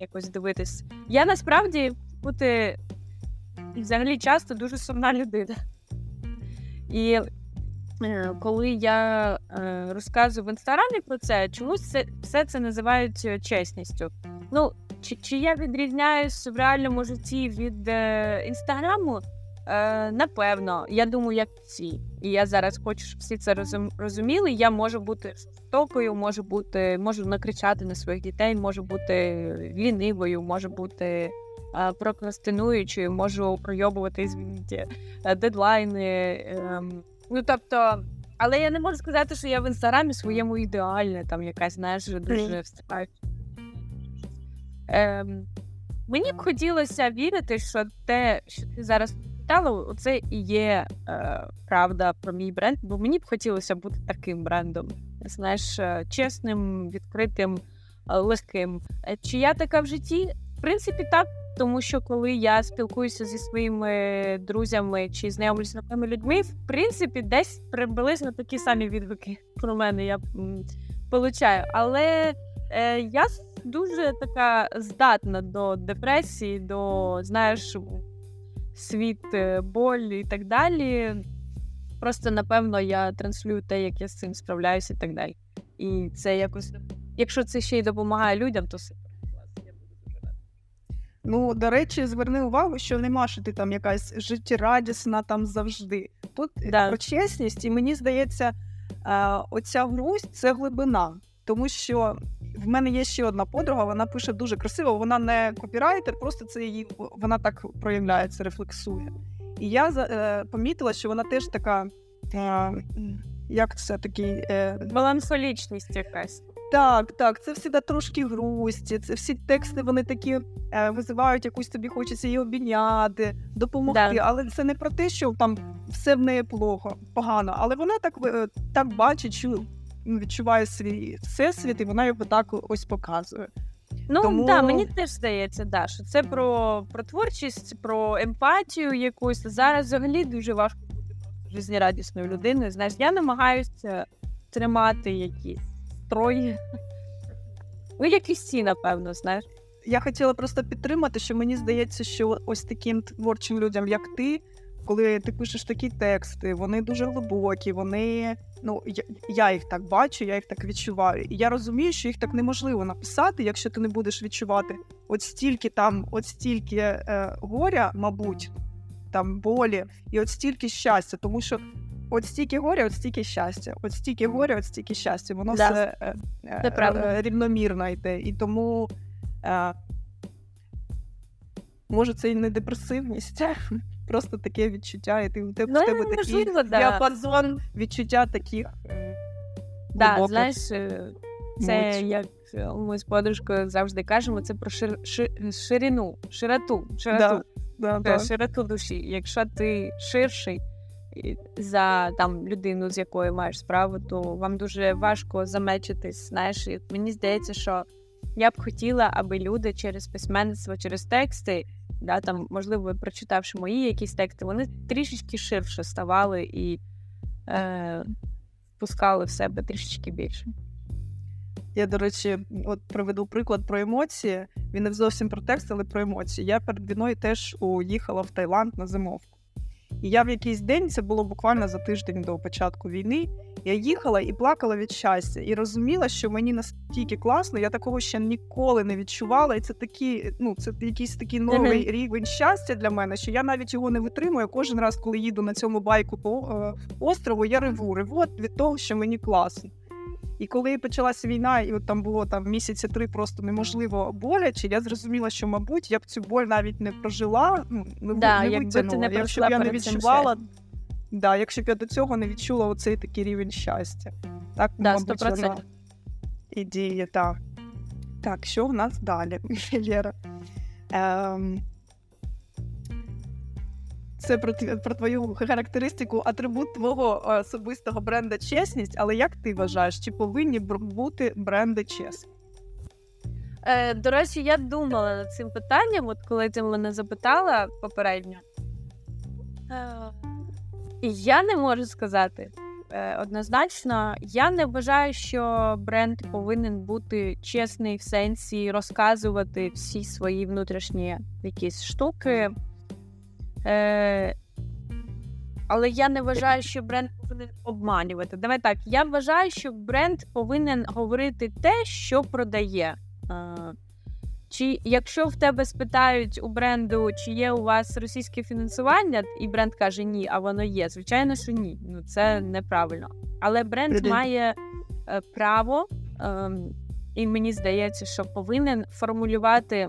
якось дивитись. Я насправді бути взагалі часто дуже сумна людина. І е, коли я е, розказую в інстаграмі про це, чомусь це, все це називають е, чесністю. Ну, чи, чи я відрізняюсь в реальному житті від інстаграму? Е, напевно, я думаю, як всі. І я зараз хочу, щоб всі це розум, розуміли. Я можу бути жорстокою, можу бути, можу накричати на своїх дітей, можу бути лінивою, можу бути прокрастинуючою, можу пройобувати звінті, е, дедлайни. ем, ну тобто, але я не можу сказати, що я в інстаграмі своєму ідеальна, там якась, знаєш, дуже вступаю. Ем, мені б хотілося вірити, що те, що ти зараз питала, це і є е, правда про мій бренд, бо мені б хотілося бути таким брендом. Знаєш, е, чесним, відкритим, е, легким. Чи я така в житті? Принципі, так. Тому що коли я спілкуюся зі своїми друзями чи знайомлюся з новими людьми, в принципі, десь приблизно такі самі відгуки [LAUGHS] про мене я получаю. Але е, я дуже така здатна до депресії, до знаєш, світ, е, боль і так далі. Просто напевно я транслюю те, як я з цим справляюся, і так далі. І це якось, якщо це ще й допомагає людям, то супер. Ну, до речі, зверни увагу, що нема, що ти там якась життєрадісна там завжди. Тут е, Да. про чесність, і мені здається, е, оця грусть це глибина. Тому що в мене є ще одна подруга, вона пише дуже красиво, вона не копірайтер, просто це її вона так проявляється, рефлексує. І я е, помітила, що вона теж така. Е, як це такий. Е... Меланхолічність якась. Так, так, це всі трошки грусті. Це всі тексти, вони такі е, визивають якусь тобі, хочеться її обійняти, допомогти. Да. Але це не про те, що там все в неї плохо, погано. Але вона так е, так бачить, що відчуває свій всесвіт, і вона його так ось показує. Ну Тому- да, мені теж здається, да, що це про, про творчість, про емпатію якусь. Зараз взагалі дуже важко бути жизнерадісною людиною. Знаєш, я намагаюся тримати якісь строї. Ну, якісь ці, напевно, знаєш. Я хотіла просто підтримати, що мені здається, що ось таким творчим людям, як ти, коли ти пишеш такі тексти, вони дуже глибокі, вони. Ну, я, я їх так бачу, я їх так відчуваю. І я розумію, що їх так неможливо написати, якщо ти не будеш відчувати от стільки там, от стільки е, горя, мабуть, там болі, і от стільки щастя, тому що. От стільки горя, от стільки щастя, от стільки горя, от стільки щастя. Воно Да. все е, е, е, рівномірно йде. І тому е, може це і не депресивність, просто таке відчуття, і ти в тебе, Ну, в тебе такий можливо, да. діапазон відчуття таких. е, Да, знаєш, е, це як ми з подружкою завжди кажемо, це про шир, ши- ширину, широту, широту, Да, да. широту душі. Якщо ти ширший за там людину, з якою маєш справу, то вам дуже важко замечитись. Знаєш, і мені здається, що я б хотіла, аби люди через письменництво, через тексти, да, там, можливо, прочитавши мої якісь тексти, вони трішечки ширше ставали і е, впускали в себе трішечки більше. Я, до речі, от приведу приклад про емоції. Він не зовсім про текст, але про емоції. Я перед війною теж уїхала в Таїланд на зимовку. І я в якийсь день, це було буквально за тиждень до початку війни. Я їхала і плакала від щастя, і розуміла, що мені настільки класно, я такого ще ніколи не відчувала. І це такі, ну це якийсь такий новий рівень щастя для мене, що я навіть його не витримую. Кожен раз, коли їду на цьому байку по е, острову, я реву, реву від того, що мені класно. І коли почалася війна, і от там було там місяці три просто неможливо боляче, я зрозуміла, що, мабуть, я б цю боль навіть не прожила, ну не, Да, не якби ти не якщо б я не відчувала, да, якщо б я до цього не відчула оцей такий рівень щастя. Так, Да, мабуть, 100%. вона і діє, так. Так, що в нас далі, [LAUGHS] Лєра? Ем... Це про, про твою характеристику, атрибут твого особистого бренда чесність, але як ти вважаєш, чи повинні бути бренди чесні? Е, до речі, я думала над цим питанням, от коли ти мене запитала попередньо. Е, і я не можу сказати е, однозначно. Я не вважаю, що бренд повинен бути чесний в сенсі розказувати всі свої внутрішні якісь штуки. Е, але я не вважаю, що бренд повинен обманювати. Давай так, я вважаю, що бренд повинен говорити те, що продає. Е, Чи якщо в тебе спитають у бренду, чи є у вас російське фінансування, і бренд каже ні, а воно є. Звичайно, що ні. Ну це неправильно. Але бренд Мгм. має е, право, ем, і мені здається, що повинен формулювати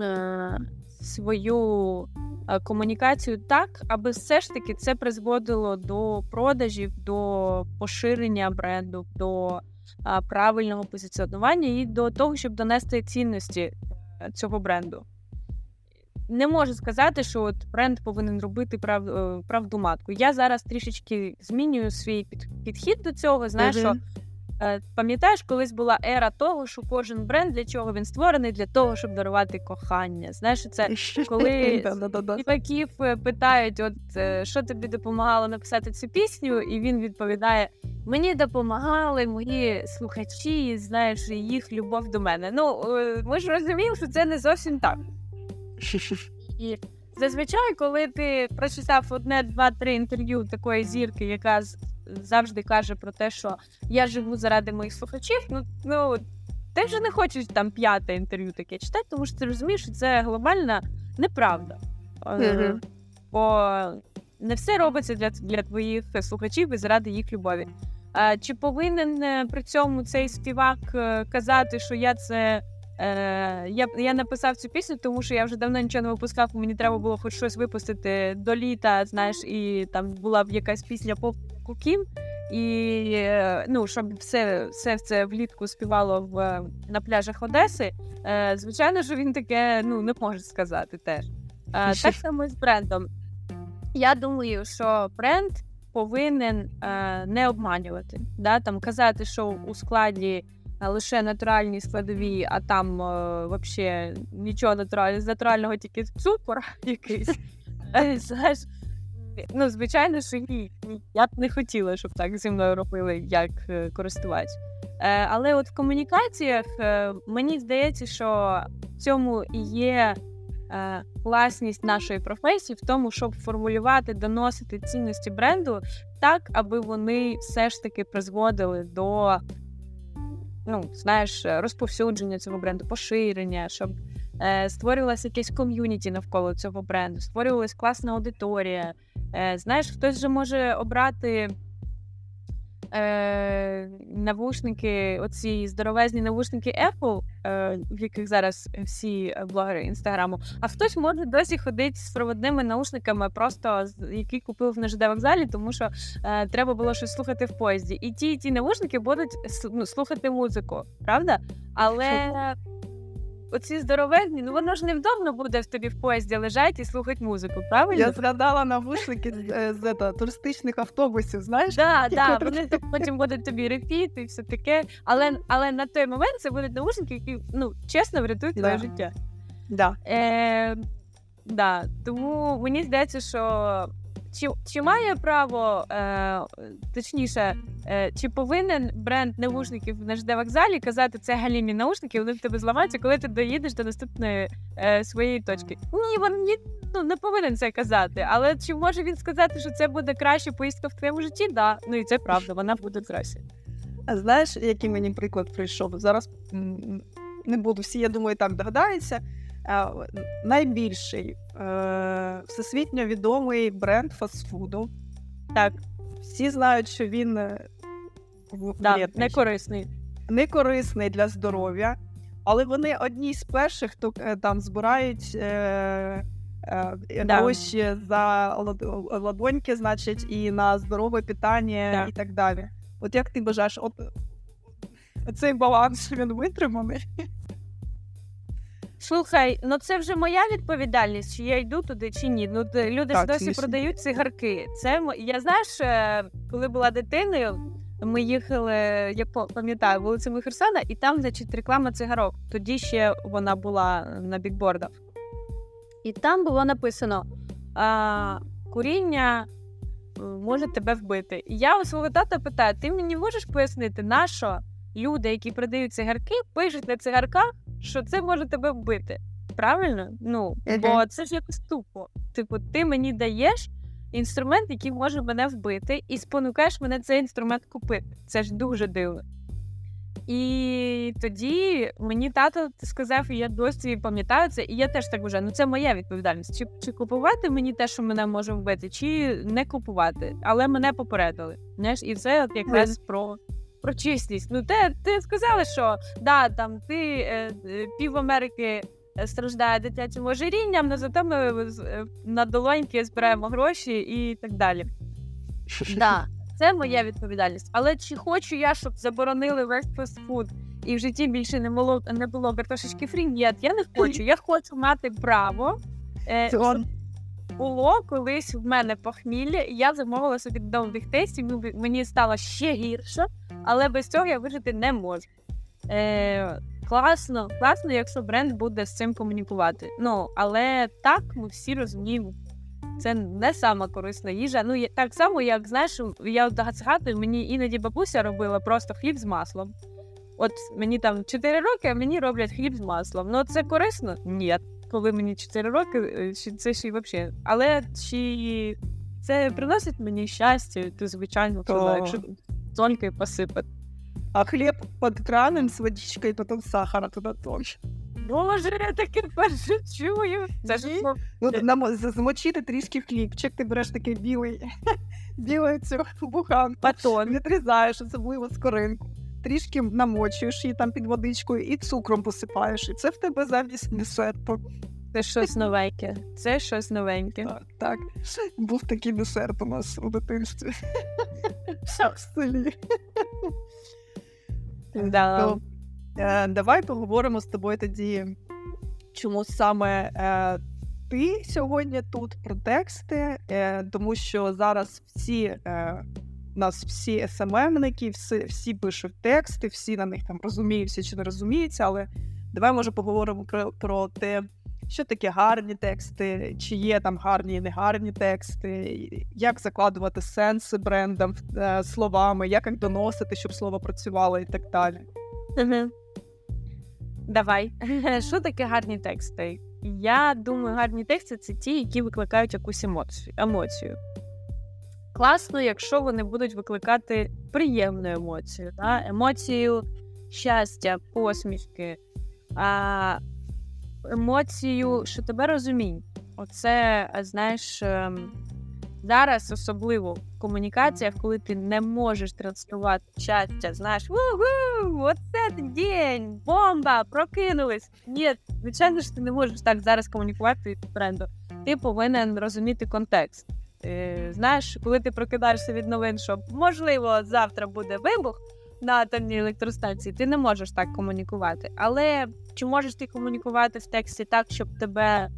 е, свою е, комунікацію так, аби все ж таки це призводило до продажів, до поширення бренду, до правильного позиціонування і до того, щоб донести цінності е, цього бренду. Не можу сказати, що от бренд повинен робити прав, е, правду матку. Я зараз трішечки змінюю свій під, підхід до цього. Знаєш, що Е, Пам'ятаєш, колись була ера того, що кожен бренд для чого він створений, для того, щоб дарувати кохання. Знаєш, це коли [LAUGHS] Да-да-да-да. співаків е, питають, от е, що тобі допомагало написати цю пісню, і він відповідає: Мені допомагали мої слухачі, знаєш, їх любов до мене. Ну е, ми ж розуміємо, що це не зовсім так. [LAUGHS] І зазвичай, коли ти прочитав одне, два, три інтерв'ю такої зірки, яка завжди каже про те, що я живу заради моїх слухачів, ну, ну ти вже не хочеш там п'яте інтерв'ю таке читати, тому що ти розумієш, що це глобальна неправда. Мгм. Бо не все робиться для, для твоїх слухачів і заради їх любові. А, чи повинен е, при цьому цей співак е, казати, що я це. Е, я, я написав цю пісню, тому що я вже давно нічого не випускав, мені треба було хоч щось випустити до літа, знаєш, і там була б якась пісня по Кукін. і е, ну, щоб все все це влітку співало в, на пляжах Одеси, е, звичайно, що він таке ну, не може сказати теж. Е, так само з брендом. Я думаю, що бренд повинен не обманювати, да? там казати, що у складі лише натуральні складові, а там е, взагалі нічого натурального, з натурального тільки цукор [LAUGHS] якийсь. Знаєш, ну, звичайно, що ні. Я б не хотіла, щоб так зі мною робили як е, користувач. Е, але от в комунікаціях е, мені здається, що в цьому і є класність нашої професії в тому, щоб формулювати, доносити цінності бренду так, аби вони все ж таки призводили до ну, знаєш, розповсюдження цього бренду, поширення, щоб створювалося якесь ком'юніті навколо цього бренду, створювалася класна аудиторія. Е, Знаєш, хтось же може обрати е, навушники, оці здоровезні навушники Apple, е, в яких зараз всі блогери інстаграму. А хтось може досі ходити з проводними наушниками, просто які купив на ЖД вокзалі, тому що е, треба було щось слухати в поїзді. І ті, і ті навушники будуть ну, слухати музику, правда? Але оці здоровезні, ну воно ж невдобно буде в тобі в поїзді лежати і слухати музику, правильно? Я згадала навушники з, е, з, з туристичних автобусів, знаєш? Да, да, вони потім будуть тобі репіт і все таке. Але але на той момент це будуть наушники, які ну, чесно врятують твоє життя. Да. Е, да. Тому мені здається, що чи чи має право, е, точніше, е, чи повинен бренд наушників на ЖД вокзалі казати, це галімі наушники, вони в тебе зламаються, коли ти доїдеш до наступної е, своєї точки? Ні, він ну, не повинен це казати. Але чи може він сказати, що це буде краще поїздка в твоєму житті? Да, ну і це правда, вона буде краще. А знаєш, який мені приклад прийшов? Зараз не буду всі, я думаю, так догадаються. Найбільший е, всесвітньо відомий бренд фастфуду. Так, всі знають, що він е, да, не корисний. Не корисний для здоров'я, але вони одні з перших, хто е, там збирають е, е, да. гроші за ладоньки, значить, і на здорове питання да. і так далі. От як ти бажаєш, от цей баланс він витриманий? Слухай, ну це вже моя відповідальність, чи я йду туди, чи ні. Ну люди так, ж досі звісно. продають цигарки. Це я знаєш, е, коли була дитиною, ми їхали, я пам'ятаю, вулицями Херсона, і там, значить, реклама цигарок. Тоді ще вона була на бікбордах. І там було написано: а, куріння може тебе вбити. І я у свого тата питаю: ти мені можеш пояснити, на що люди, які продають цигарки, пишуть на цигарках? Що це може тебе вбити. Правильно? Ну, бо це ж якось тупо. Типу, ти мені даєш інструмент, який може мене вбити, і спонукаєш мене цей інструмент купити. Це ж дуже дивно. І тоді мені тато сказав, і я досі пам'ятаю це, і я теж так вважаю, ну це моя відповідальність. Чи чи купувати мені те, що мене може вбити, чи не купувати. Але мене попередили. Знаєш, І це от якраз про про чесність. Ну, те, ти сказала, що да, там ти е, е пів Америки е, страждає дитячим ожирінням, але зато ми е, на долоньки збираємо гроші і так далі. Да, Це моя відповідальність. Але чи хочу я, щоб заборонили весь фастфуд і в житті більше не було не було картошечки фрі? Ні, я не хочу. Я хочу мати право. Е, було колись в мене похмілля, і я замовила собі довгих тестів. Мені стало ще гірше, але без цього я вижити не можу. Е, Класно, класно, якщо бренд буде з цим комунікувати. Ну, але так ми всі розуміємо. Це не сама корисна їжа. Ну, так само, як знаєш, я згадую, мені іноді бабуся робила просто хліб з маслом. От мені там 4 роки, а мені роблять хліб з маслом. Ну, це корисно? Ні коли мені 4 роки, е, це ще й взагалі. Але чи це приносить мені щастя, то звичайно, то... якщо солькою посипати. А хліб під краном з водичкою, потім сахара туди теж. Боже, я таке перше чую. Це ж ну, нам змочити трішки хлібчик, ти береш такий білий, [LAUGHS] білий цю буханку, батон. відрізаєш, особливо скоринку. Трішки намочуєш її там під водичкою і цукром посипаєш. І це в тебе замість десерту. Це щось новеньке. Це щось новеньке. Так, так. Був такий десерт у нас у дитинстві. в селі. Да. То, е, давай поговоримо з тобою тоді, чому саме е, ти сьогодні тут про тексти, е, тому що зараз всі е, у нас всі СММники, всі, всі пишуть тексти, всі на них там розуміються чи не розуміються, але давай може поговоримо про, про те, що таке гарні тексти, чи є там гарні і негарні тексти, як закладувати сенси брендам е, словами, як їх доносити, щоб слово працювало і так далі. Давай. [LAUGHS] Що таке гарні тексти? Я думаю, гарні тексти це ті, які викликають якусь емоцію. Класно, якщо вони будуть викликати приємну емоцію, да? емоцію щастя, посмішки, а, емоцію, що тебе розуміють. Оце, знаєш, ем, зараз особливо в комунікаціях, коли ти не можеш транслювати щастя, знаєш, оце день, бомба, прокинулись. Ні, звичайно ж, ти не можеш так зараз комунікувати з брендом. Ти повинен розуміти контекст. Е, знаєш, коли ти прокидаєшся від новин, що можливо завтра буде вибух на атомній електростанції, ти не можеш так комунікувати. Але чи можеш ти комунікувати в тексті так, щоб тебе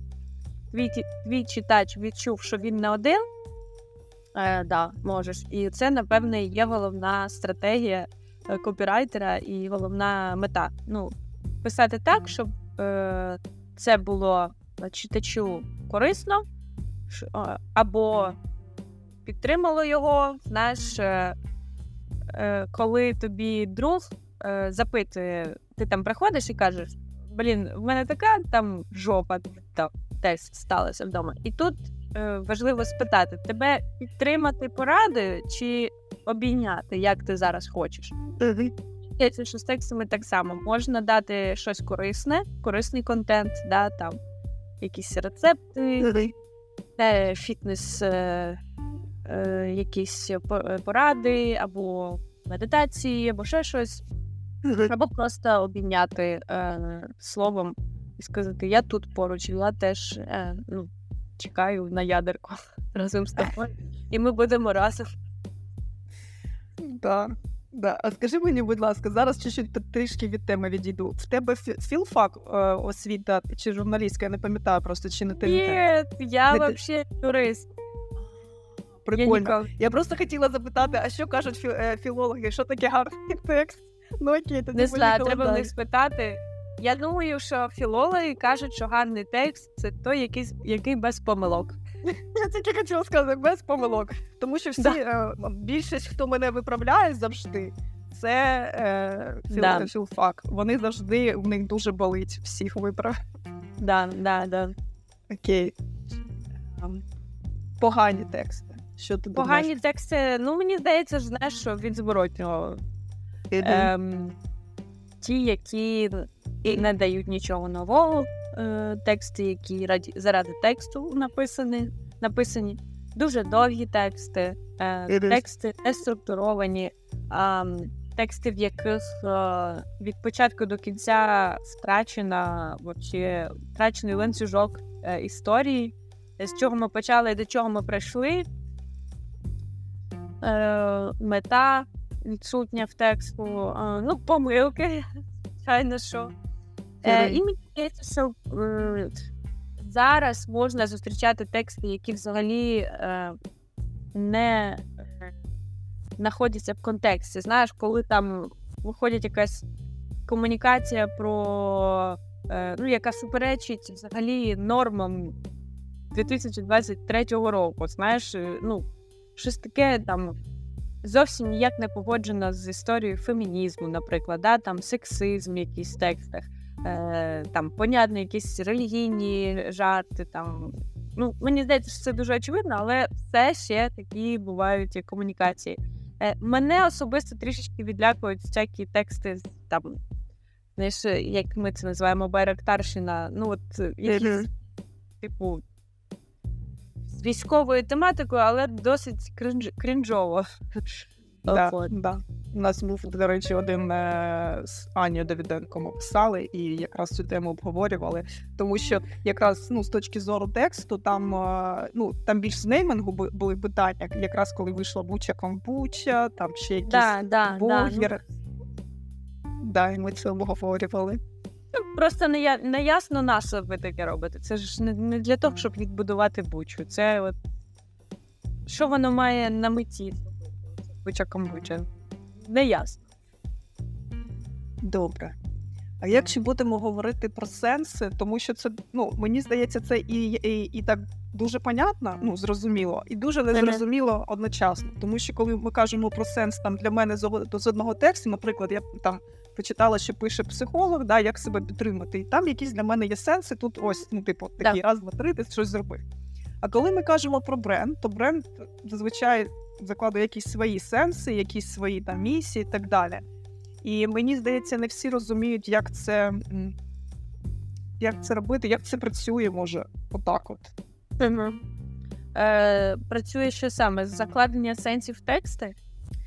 твій, твій читач відчув, що він не один? Е, да, можеш. І це, напевне, є головна стратегія е, копірайтера і головна мета. Ну, писати так, щоб е, це було читачу корисно, е, або підтримало його. Знаєш, е, е, коли тобі друг е, запитує, ти там приходиш і кажеш: Блін, в мене така там жопа, та, десь сталося вдома. І тут е, важливо спитати: тебе підтримати поради чи обійняти, як ти зараз хочеш? Здається, що з текстами так само можна дати щось корисне, корисний контент, да, там якісь рецепти, е, фітнес, е, якісь е, поради, або медитації, або ще щось, або просто обійняти е, словом і сказати: Я тут поруч, я теж е, ну, чекаю на ядерку [LAUGHS] разом з тобою, і ми будемо разом. Да. Да. А скажи мені, будь ласка, зараз чуть-чуть трішки від теми відійду. В тебе фі- філфак е, освіта чи журналістська, я не пам'ятаю просто, чи не ти те. Ні, я взагалі юрист. Я Прикольно. ніколи. Я просто хотіла запитати, а що кажуть фі- е, філологи, що таке гарний [LAUGHS] текст? Ну окей, тоді Не знаю, треба в них спитати. Я думаю, що філологи кажуть, що гарний текст це той, який, який без помилок. [LAUGHS] Я тільки хотіла сказати без помилок. Тому що всі, е, більшість, хто мене виправляє завжди, це е, філ, Да. філфак. Вони завжди у них дуже болить всіх виправ. Да, да, да. Окей. Ем, Погані тексти. Що ти Погані тексти, ну мені здається, ж, знаєш, що від зворотнього. Ем, ті, які не дають нічого нового, е, тексти, які раді, заради тексту написані, написані. Дуже довгі тексти, е, тексти не структуровані, а, тексти, в яких е, від початку до кінця втрачена, вообще, втрачений ланцюжок е, історії, з чого ми почали і до чого ми прийшли. Е, мета відсутня в тексту, е, ну, помилки, звичайно, що. Е, і мені здається, що зараз можна зустрічати тексти, які взагалі не знаходяться в контексті. Знаєш, коли там виходить якась комунікація про ну, яка суперечить взагалі нормам 2023 року. Знаєш, ну, щось таке там зовсім ніяк не погоджено з історією фемінізму, наприклад, да? там сексизм якісь текстах, е, там, понятно, якісь релігійні жарти. Там. Ну, мені здається, що це дуже очевидно, але все ще такі бувають комунікації. Е, мене особисто трішечки відлякують всякі тексти там. Знаєш, як ми це називаємо байрактарщина, ну от якісь, типу, військовою тематикою, але досить кринж, крінжово. Да, да. У нас був, до речі, один е, з Анією Давіденко ми писали і якраз цю тему обговорювали. Тому що якраз ну, з точки зору тексту, там е, ну там більш з неймингу були питання, якраз коли вийшла Буча Камбуча, там ще якісь Да, да, да. Ну. Да, і ми це обговорювали. Ну, просто не, я, не ясно, на ви таке робите. Це ж не, не для того, щоб відбудувати бучу. Це от що воно має на меті? Буча камбуча. Не ясно. Добре. А якщо будемо говорити про сенси, тому що це, ну, мені здається, це і, і, і так дуже понятно, ну, зрозуміло, і дуже незрозуміло одночасно. Тому що коли ми кажемо про сенс там для мене з одного тексту, наприклад, я там почитала, що пише психолог, да, як себе підтримати, і там якісь для мене є сенси. Тут ось, ну, типу, такий раз, два, три, ти щось зробив. А коли ми кажемо про бренд, то бренд зазвичай закладує якісь свої сенси, якісь свої там місії і так далі. І мені здається, не всі розуміють, як це, як це робити, як це працює, може, отак от. Е, працює що саме? Закладення сенсів в тексти?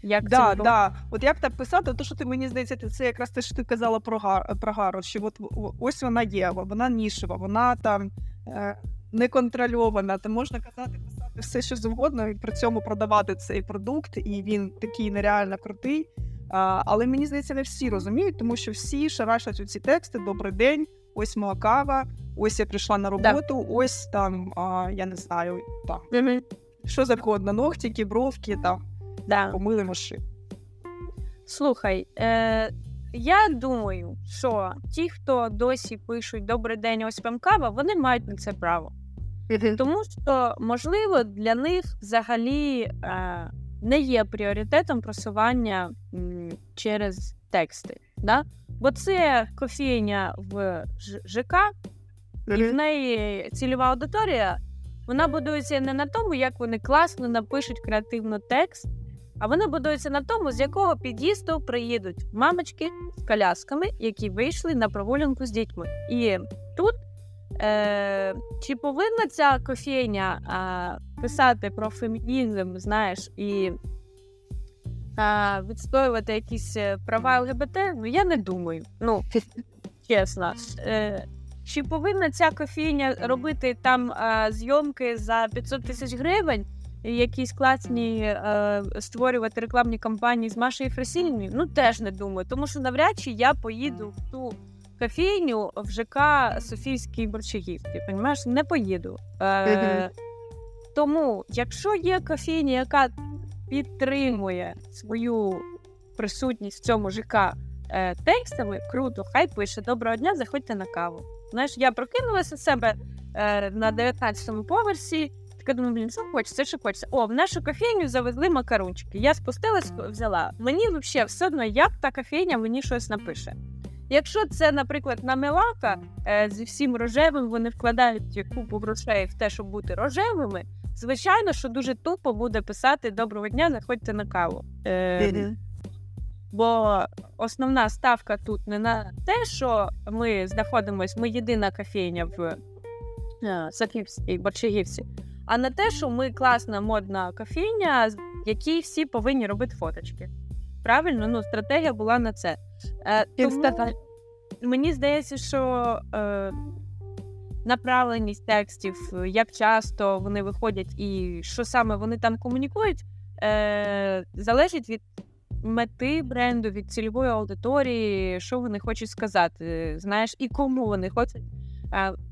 Як Да, відбувається? да. От як так писати, то що ти мені здається, це якраз те, що ти казала про гар про Гару, що от ось вона є, вона нішева, вона там е, неконтрольована. Та можна казати, писати все, що завгодно, і при цьому продавати цей продукт, і він такий нереально крутий. А, але мені здається, не всі розуміють, тому що всі шарашать у ці тексти. Добрий день, ось моя кава, ось я прийшла на Да. роботу, ось там, а, я не знаю, там, що завгодно, ногтики, бровки, там, Да. помили машину. Слухай, е, я думаю, що ті, хто досі пишуть Добрий день, ось вам кава, вони мають на це право. Тому що, можливо, для них взагалі е, не є пріоритетом просування м, через тексти. Да? Бо це кофейня в Ж- ЖК, і в неї цільова аудиторія, вона будується не на тому, як вони класно напишуть креативно текст, а вона будується на тому, з якого під'їзду приїдуть мамочки з колясками, які вийшли на прогулянку з дітьми. І тут е, чи повинна ця кофейня е, писати про фемінізм, знаєш, і е, відстоювати якісь е, права ЛГБТ? Ну я не думаю. Ну, чесно. Е, чи повинна ця кофейня робити там е, зйомки за 500 тисяч гривень? Якісь класні е, створювати рекламні кампанії з Машею Фресініною? Ну теж не думаю, тому що навряд чи я поїду в ту кофейню в ЖК Софійській Борчагівці. Понімаєш, не поїду. Е, тому, якщо є кофейня, яка підтримує свою присутність в цьому ЖК е, текстами, круто, хай пише доброго дня, заходьте на каву. Знаєш, я прокинулася з себе е, на 19-му поверсі. Така думаю, блін, що хочеться, що хочеться. О, в нашу кофейню завезли макарончики. Я спустилась, взяла. Мені взагалі все одно, як та кофейня мені щось напише. Якщо це, наприклад, на Мелака е, зі всім рожевим, вони вкладають купу грошей в те, щоб бути рожевими. Звичайно, що дуже тупо буде писати Доброго дня, заходьте на каву. Е, Бо основна ставка тут не на те, що ми знаходимося, ми єдина кофейня в е, Софівській Борчагівці, а на те, що ми класна модна кофейня, з якій всі повинні робити фоточки. Правильно, ну стратегія була на це. Е, тому мені здається, що е, направленість текстів, як часто вони виходять і що саме вони там комунікують, е, залежить від мети бренду, від цільової аудиторії, що вони хочуть сказати, знаєш, і кому вони хочуть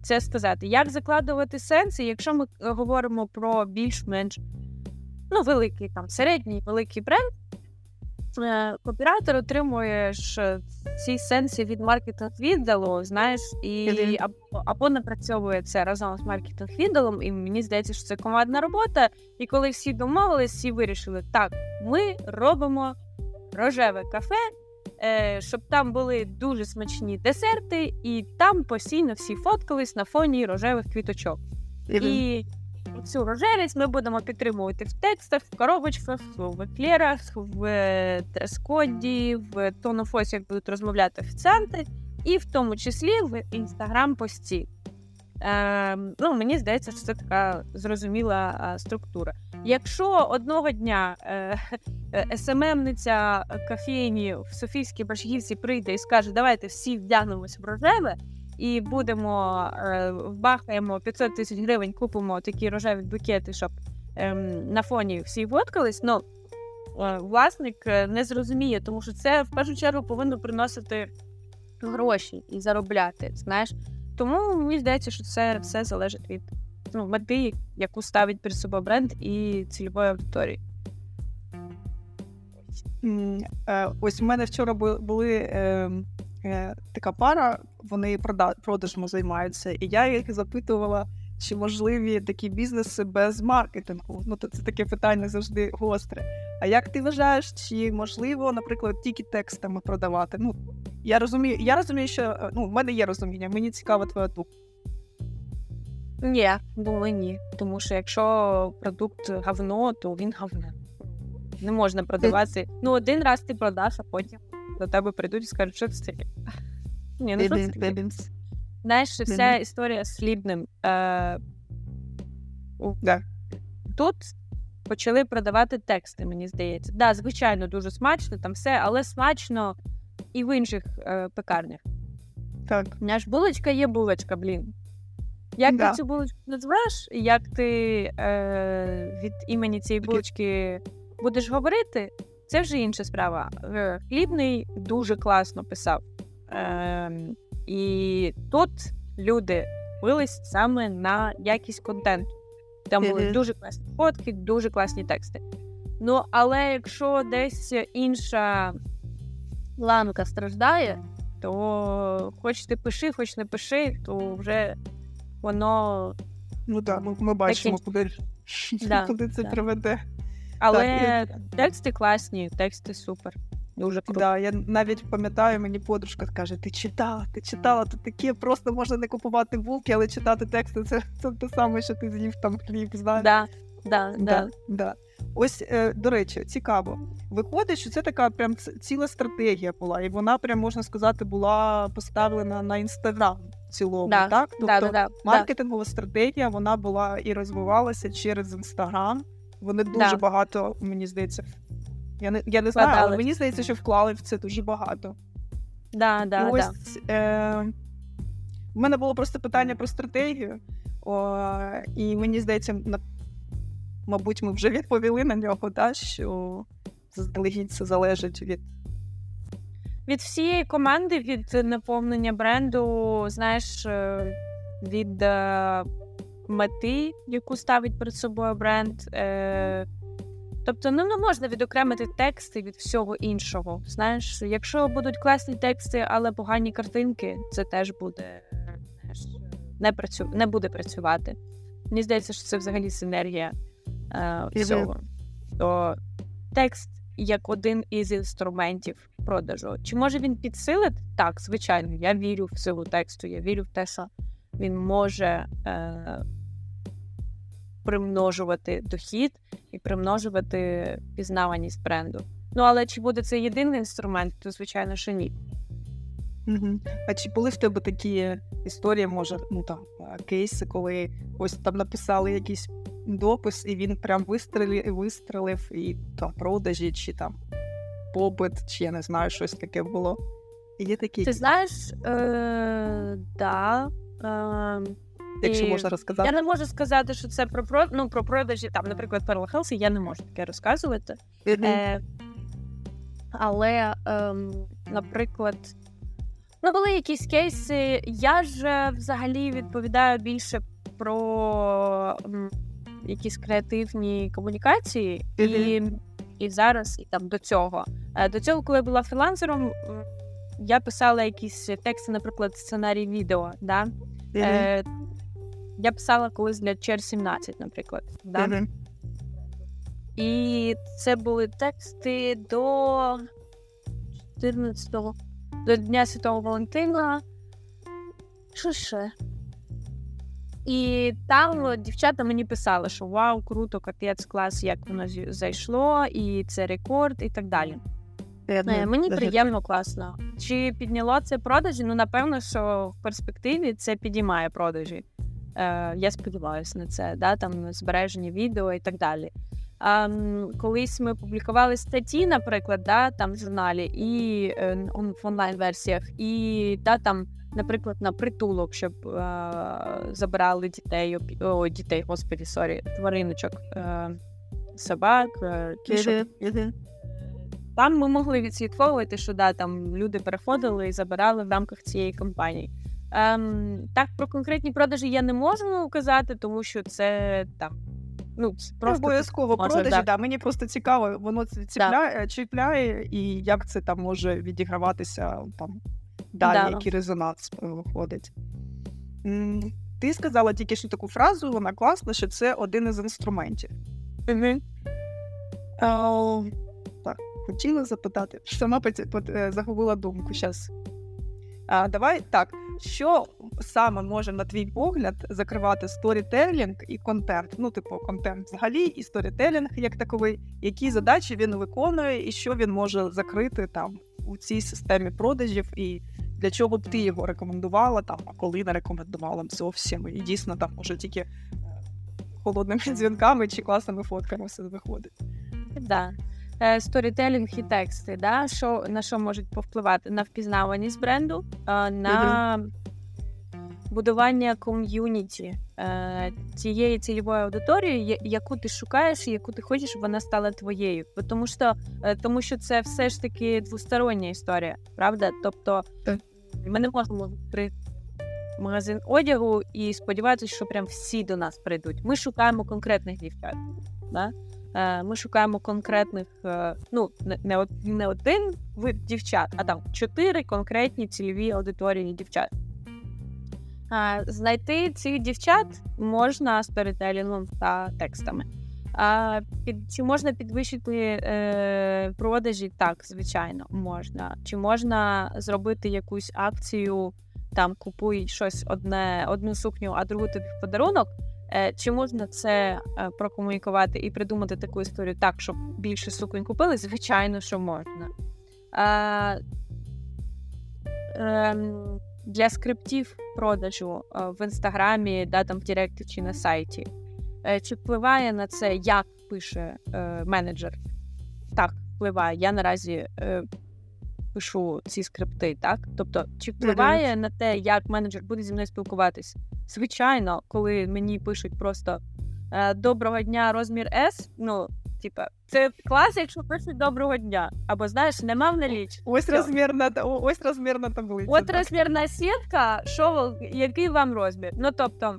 це сказати. Як закладувати сенси, якщо ми е, говоримо про більш-менш ну, великий там середній великий бренд, е, копірайтер отримує ці сенси від маркетинг відділу, знаєш, і або, або напрацьовує це разом з маркетинг відділом, і мені здається, що це командна робота. І коли всі домовились, всі вирішили, так, ми робимо рожеве кафе, щоб там були дуже смачні десерти, і там постійно всі фоткались на фоні рожевих квіточок. І цю рожевість ми будемо підтримувати в текстах, в коробочках, в еклерах, в е, дрес-коді, в тонофосі, як будуть розмовляти офіціанти, і в тому числі в інстаграм-пості. Е, ну, мені здається, що це така зрозуміла е, структура. Якщо одного дня е, е, СММниця кофейні в Софійській Башгівці прийде і скаже, давайте всі вдягнемося в рожеве і будемо е, вбахаємо 500 тисяч гривень, купимо такі рожеві букети, щоб ем, на фоні всі фоткались, ну власник не зрозуміє, тому що це в першу чергу повинно приносити гроші і заробляти. Знаєш, тому мені здається, що це все залежить від ну, мети, яку ставить перед собою бренд і цільової аудиторії. Е, Ось у мене вчора були е, е, така пара, вони прода- продажем займаються, і я їх запитувала, чи можливі такі бізнеси без маркетингу. Ну, це таке питання завжди гостре. А як ти вважаєш, чи можливо, наприклад, тільки текстами продавати? Ну, я розумію, я розумію, що е, ну, в мене є розуміння, мені цікава твоя думка. Ні, думаю, ні. Тому що якщо продукт говно, то він говно. Не можна продавати. Ну, один раз ти продаш, а потім до тебе прийдуть і скажуть, що це таке. Ні, ну що це таке? Знаєш, вся історія з хлібним. Е, Да. Тут почали продавати тексти, мені здається. Да, звичайно, дуже смачно, там все, але смачно і в інших е, пекарнях. Так. Ж булочка є булочка, блін. Як Да. ти цю булочку назвеш, як ти е, від імені цієї булочки будеш говорити, це вже інша справа. Е, Хлібний дуже класно писав. Е, і тут люди бились саме на якість контенту. Там були дуже класні фотки, дуже класні тексти. Ну, але якщо десь інша ланка страждає, то хоч ти пиши, хоч не пиши, то вже воно. Ну так, ми, ми бачимо, куди, [LAUGHS] Да, куди це да. приведе. Але тексти класні, тексти супер. Дуже круто. Да, я навіть пам'ятаю, мені подружка каже: ти читала, ти читала, тут таке просто можна не купувати булки, але читати тексти це, це те саме, що ти з'їв там хліб, знаєш. Да, да, да. Да, да. Ось, е, до речі, цікаво. Виходить, що це така прям ціла стратегія була, і вона прям можна сказати була поставлена на інстаграм цілому. Да, Так, тобто да, да, маркетингова стратегія вона була і розвивалася через інстаграм. Вони дуже багато, мені здається, я не я не знаю, але мені здається, що вклали в це дуже багато. Да, да, і да. е, в мене було просто питання про стратегію, о, і мені здається, на, мабуть, ми вже [LAUGHS] відповіли на нього, да, що заздалегідь це залежить від Від всієї команди, від наповнення бренду, знаєш, е, від е, мети, яку ставить перед собою бренд. Е, Тобто ну, не можна відокремити тексти від всього іншого. Знаєш, якщо будуть класні тексти, але погані картинки, це теж буде знаєш, не, працю... не буде працювати. Мені здається, що це взагалі синергія е, всього. То текст як один із інструментів продажу. Чи може він підсилити? Так, звичайно, я вірю в силу тексту, я вірю в те, що він може е, примножувати дохід і примножувати пізнаваність бренду. Ну але чи буде це єдиний інструмент, то звичайно, що ні. Угу. А чи були в тебе такі історії, може, ну там кейси, коли ось там написали якийсь допис, і він прям вистрелив, вистрелив і там продажі, чи там попит, чи я не знаю, щось таке було. Є такі, Ти знаєш, е, да. Е, якщо можна розказати. Я не можу сказати, що це про про, ну, про продажі, там, наприклад, Pearl Health, я не можу таке розказувати. Е, але, ем, наприклад, ну, були якісь кейси. Я ж взагалі відповідаю більше про якісь креативні комунікації, і, і зараз, і там до цього. Е, до цього, коли я була фрілансером, я писала якісь тексти, наприклад, сценарій відео. Да? Мгм. Е, я писала колись для Чер 17, наприклад. Да? Мгм. І це були тексти до 14-го, до Дня Святого Валентина. Що ще? І там дівчата мені писали, що вау, круто, капець, клас, як воно зайшло, і це рекорд, і так далі. Я Е, не- Мені даже- приємно, класно. Чи підняло це продажі? Ну, напевно, що в перспективі це підіймає продажі. Е, я сподіваюся на це, да? там збереження відео і так далі. Колись ми публікували статті, наприклад, да, там в журналі і е, в онлайн-версіях, і да, там, наприклад, на притулок, щоб е, забирали дітей, о, дітей, господі, сорі, твариночок, е, собак. Е, щоб... Там ми могли відслідковувати, що да, там люди переходили і забирали в рамках цієї кампанії. Ем, Так, про конкретні продажі я не можу казати, тому що це там. Ну, просто обов'язково продажі, да. да. Мені просто цікаво, воно ціпляє, да. чіпляє, і як це там може відіграватися там далі, да. який резонанс виходить. Ти сказала тільки що таку фразу, вона класна, що це один із інструментів. Угу. О, так, хотіла запитати, сама е, загубила думку зараз. Давай так, що саме може, на твій погляд, закривати сторітелінг і контент? Ну, типу, контент взагалі, і сторітелінг як таковий, які задачі він виконує, і що він може закрити там у цій системі продажів, і для чого б ти його рекомендувала, там, а коли не рекомендувала зовсім, і дійсно там може тільки е, холодними дзвінками чи класними фотками все виходить. Да. Е, сторітелінг і тексти, да? що, на що можуть повпливати? На впізнаваність бренду, е, на будування ком'юніті е, цієї цільової аудиторії, яку ти шукаєш і яку ти хочеш, щоб вона стала твоєю. Тому що тому що це все ж таки двостороння історія, правда? Тобто ми не можемо при магазин одягу і сподіватися, що прям всі до нас прийдуть. Ми шукаємо конкретних дівчат. Да? Е, ми шукаємо конкретних, е, ну не не один вид дівчат, а там чотири конкретні цільові аудиторії дівчат. Знайти цих дівчат можна сторітелінгом та текстами. А під чи можна підвищити е, продажі? Так, звичайно, можна. Чи можна зробити якусь акцію, там купуй щось одне, одну сукню, а другу тобі в подарунок? Е, чи можна це е, прокомунікувати і придумати таку історію так, щоб більше суконь купили? Звичайно, що можна. Ем, для скриптів продажу е, в інстаграмі, да, там в Директі чи на сайті. Чи впливає на це, як пише менеджер? Так, впливає. Я наразі пишу ці скрипти, так? Тобто, чи впливає mm-hmm. на те, як менеджер буде зі мною спілкуватись? Звичайно, коли мені пишуть просто «Е, доброго дня, розмір S, ну, типа, це клас, якщо пишуть доброго дня. Або знаєш, нема в наліч. Ось розмірна ось розмірна таблиця. От розмірна сітка, що який вам розмір? Ну тобто.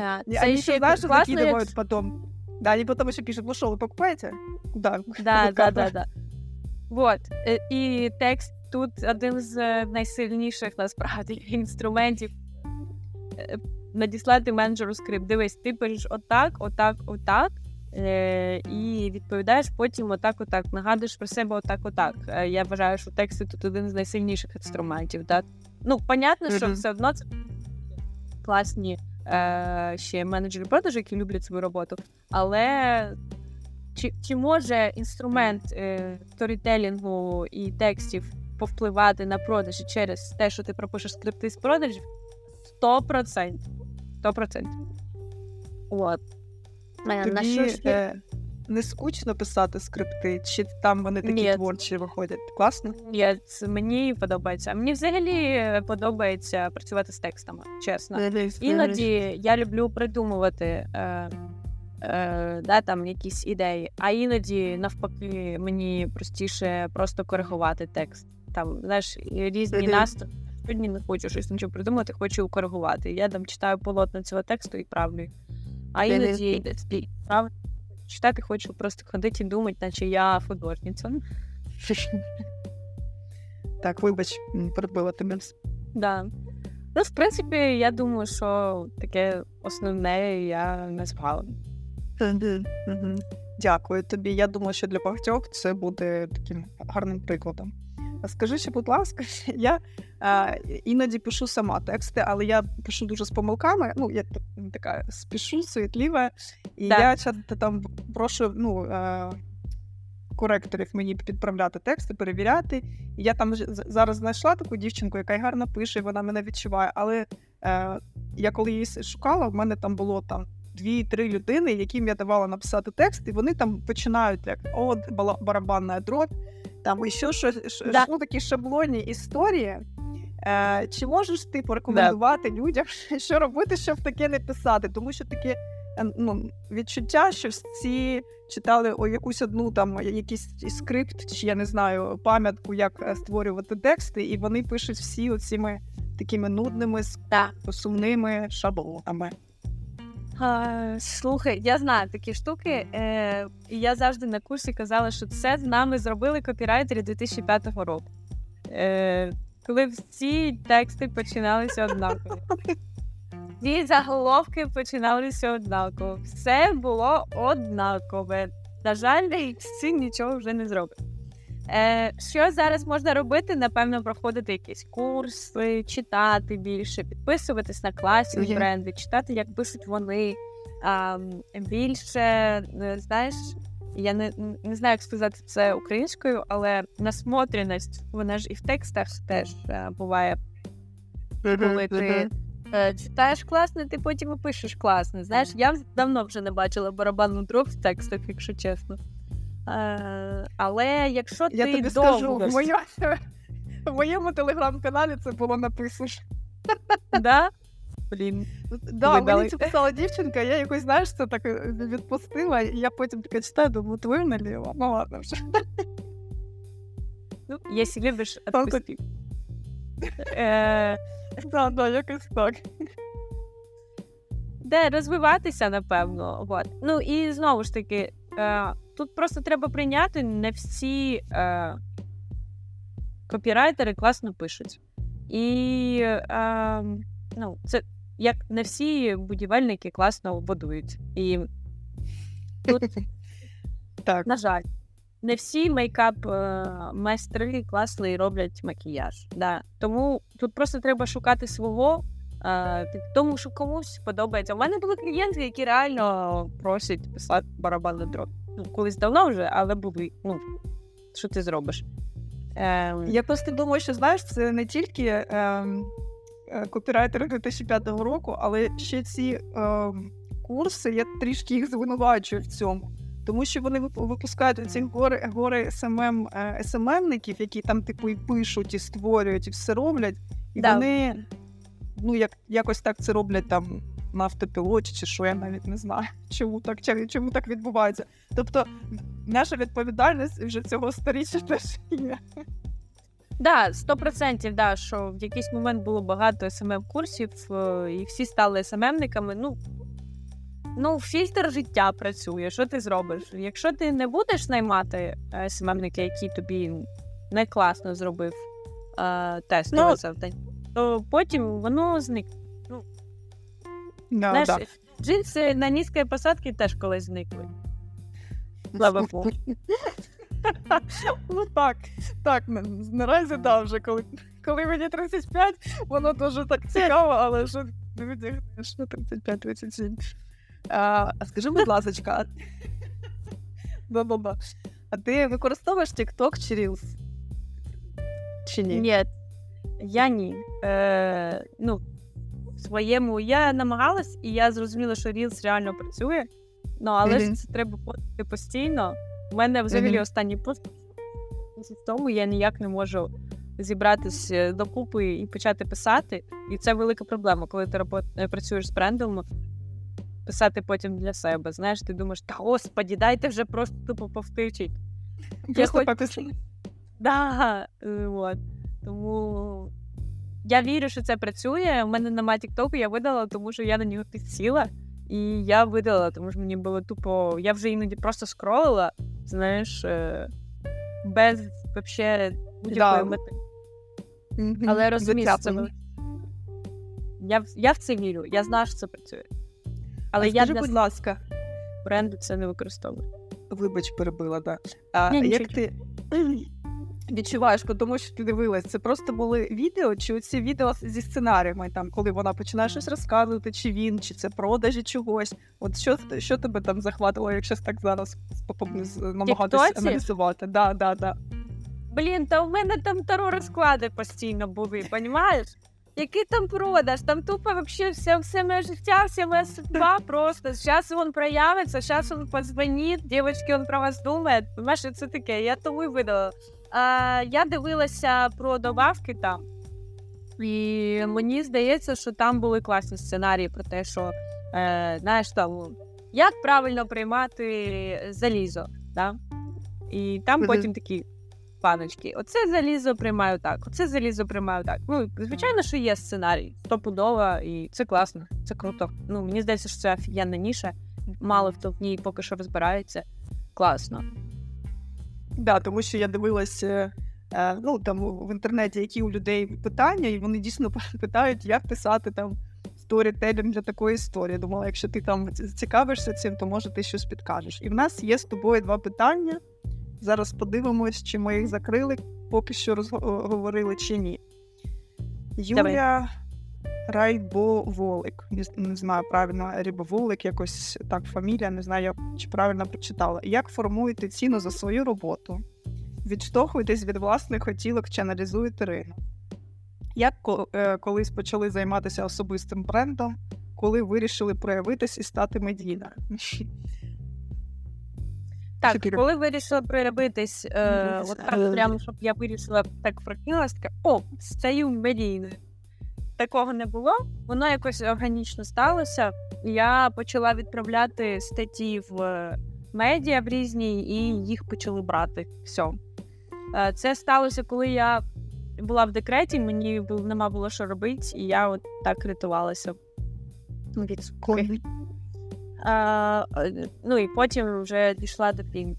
Е, це Они ще классно, закидывают як... потом. Да, они потом еще пишут, ну что, вы покупаете? Да. Да, да, да, да. Вот. І текст тут один з найсильніших насправді [LAUGHS] інструментів. Е, надіслати менеджеру скрипт. Дивись, ти пишеш отак, отак, отак. Е, І відповідаєш потім отак, отак. Нагадуєш про себе отак, отак. Е, я вважаю, що тексти тут один з найсильніших інструментів. Так? Ну, понятно, що mm-hmm. все одно це класні е, ще менеджери продажу, які люблять свою роботу. Але чи чи може інструмент е, сторітелінгу і текстів повпливати на продажі через те, що ти пропишеш скрипти з продажів? 100%. 100%. От. Тобі, на що ж е, не скучно писати скрипти, чи там вони такі Ні. творчі виходять? Класно? Ні, мені подобається. Мені взагалі подобається працювати з текстами, чесно. Іноді я люблю придумувати. Е, е, да, там якісь ідеї, а іноді навпаки мені простіше просто коригувати текст. Там знаєш, різні настрої. Сьогодні не хочу щось нічого придумати, хочу коригувати. Я там читаю полотна цього тексту і правлю. А іноді прав... читати хочу просто ходити і думати, наче я художниця. Так, вибач, перебила тебе. Да. Ну, в принципі, я думаю, що таке основне я назвала. Дякую тобі. Я думаю, що для багатьох це буде таким гарним прикладом. Скажи ще, будь ласка, [LAUGHS] я а, іноді пишу сама тексти, але я пишу дуже з помилками. Ну, я така спішу, суетлива, і да. я часто там прошу ну, а, коректорів мені підправляти тексти, перевіряти. І я там зараз знайшла таку дівчинку, яка гарно пише, вона мене відчуває. Але а, я коли її шукала, в мене там було там дві-три людини, яким я давала написати текст, і вони там починають як от барабанна дробь, там і що щось, Да. ну, такі шаблонні історії. Е, чи можеш ти порекомендувати людям, [LAUGHS] що робити, щоб таке не писати? Тому що таке е, ну, відчуття, що всі читали о якусь одну там якийсь скрипт, чи я не знаю, пам'ятку, як е, створювати тексти, і вони пишуть всі оціми такими нудними, Так. сумними шаблонами. А, слухай, я знаю такі штуки. Е, і я завжди на курсі казала, що це з нами зробили копірайтери 2005 року. Е, коли всі тексти починалися однаково. Всі заголовки починалися однаково. Все було однакове. На жаль, всі нічого вже не зробить. Е, що зараз можна робити? Напевно, проходити якісь курси, читати більше, підписуватись на класні Мгм. бренди, читати, як пишуть вони. А, більше, е, знаєш, я не, не знаю, як сказати це українською, але насмотреність, вона ж і в текстах теж е, буває, коли ти е, читаєш класно, ти потім і пишеш класно. Знаєш, я давно вже не бачила барабанну дробь в текстах, якщо чесно. Е, але якщо Я тобі довго... скажу, в, моя... [LAUGHS] в моєму телеграм-каналі це було написано. Да? Блін. Да, Видали. мені це писала дівчинка, я якось, знаєш, це так е, відпустила, і я потім таке читаю, думаю, твою наліво. Ну ладно вже. [LAUGHS] Ну, якщо любиш, відпусти. Е, Да, да, якось так. де розвиватися, напевно. Вот. Ну і знову ж таки, е, тут просто треба прийняти, не всі е, копірайтери класно пишуть. І е, ну, це як не всі будівельники класно будують. І, [LAUGHS] Так. на жаль, не всі мейкап е, майстри класно і роблять макіяж. Да. Тому тут просто треба шукати свого. е, тому, що комусь подобається. У мене були клієнти, які реально просять писати барабанний дроб. Ну, колись давно вже, але були. Ну, що ти зробиш? Ем, Я просто думаю, що знаєш, це не тільки ем, е, копірайтери 2005 року, але ще ці ем, курси, я трішки їх звинувачую в цьому. Тому що вони випускають ці гори, гори СММ, е, СММників, які там типу і пишуть, і створюють, і все роблять. І Да. вони ну, як, якось так це роблять там на автопілоті, чи що я навіть не знаю, [LAUGHS] чому так, чи- чому так відбувається. Тобто, наша відповідальність вже цього сторіччя теж є. Да, сто процентів, да, що в якийсь момент було багато SMM курсів і всі стали SMM никами. Ну, ну, фільтр життя працює. Що ти зробиш? Якщо ти не будеш наймати SMM ника, який тобі не класно зробив е, тестове Ну, завдання, то потім воно зникне. Да, Знаєш, да. джинси на низькій посадці теж колись зникли. Слава [LAUGHS] Богу. Ну так, так, наразі да, вже коли, коли мені 35, воно дуже так цікаво, але що не відігнеш на 35-37. А, а скажи, будь [LAUGHS] ласка, да-да-да. [LAUGHS] А ти використовуєш TikTok чи Reels? Чи ні? Ні, я ні. Е, ну, своєму я намагалась, і я зрозуміла, що Reels реально працює. Ну, але ж це треба постити постійно. У мене взагалі Мгм. останній пост тому я ніяк не можу зібратись е, докупи і почати писати. І це велика проблема, коли ти робот... е, працюєш з брендом. Писати потім для себе. Знаєш, ти думаєш, та господі, дайте вже просто тупо повтичить. Просто хоч- попісля. Да, е, от. Тому я вірю, що це працює. У мене немає Тіктоку, я видала, тому що я на нього підсіла. І я видала, тому що мені було тупо. Я вже іноді просто скролила, знаєш, е, без вообще будь-якої Да. мети. Мгм. Але розумію, це. Я, в- я в це вірю, я знаю, що це працює. Але А я скажи, для будь ласка, бренду це не використовую. Вибач, перебила, да. А як ти відчуваєш, тому що ти дивилась, це просто були відео, чи оці відео зі сценаріями, там, коли вона починає щось розказувати, чи він, чи це продажі чогось. От що, що тебе там захватило, якщо так зараз намагатися аналізувати? Да, да, да. Блін, та в мене там таро розклади постійно були, понімаєш? Який там продаж? Там тупо вообще все, все моє життя, вся моя судьба [LAUGHS] просто. Зараз він проявиться, зараз він позвонить, дівчатки, він про вас думає. Понимаєш, це таке, я тому й видала. Я дивилася про добавки там, і мені здається, що там були класні сценарії про те, що е, знаєш там, як правильно приймати залізо. Да? І там потім такі паночки. Оце залізо приймаю так, оце залізо приймаю так. Ну, звичайно, що є сценарій, стопудово, і це класно, це круто. Ну, мені здається, що це офігенна ніша. Мало хто в ній поки що розбирається. Класно. Да, тому що я дивилась е, е, ну, там в інтернеті, які у людей питання, і вони дійсно [LAUGHS] питають, як писати там сторітелінг для такої історії. Думала, якщо ти там цікавишся цим, то може ти щось підкажеш. І в нас є з тобою два питання. Зараз подивимось, чи ми їх закрили, поки що розговорили чи ні. Юля Райбоволик. Не, знаю правильно, Рибоволик, якось так фамілія, не знаю, як- чи правильно прочитала. Як формуєте ціну за свою роботу? Відштовхуєтесь від власних хотілок чи аналізуєте ринок? Як е, колись почали займатися особистим брендом, коли вирішили проявитись і стати медійною? Так, Чотири. коли вирішила проявитись, е, от так прямо, щоб я вирішила так прокинулась, така, о, стаю медійною. Такого не було, воно якось органічно сталося. Я почала відправляти статті в е, медіа в різні, і їх почали брати. Все. Е, Це сталося, коли я була в декреті, мені нема було що робити, і я от так рятувалася. від скуки. А, е, ну і потім вже дійшла до Pink.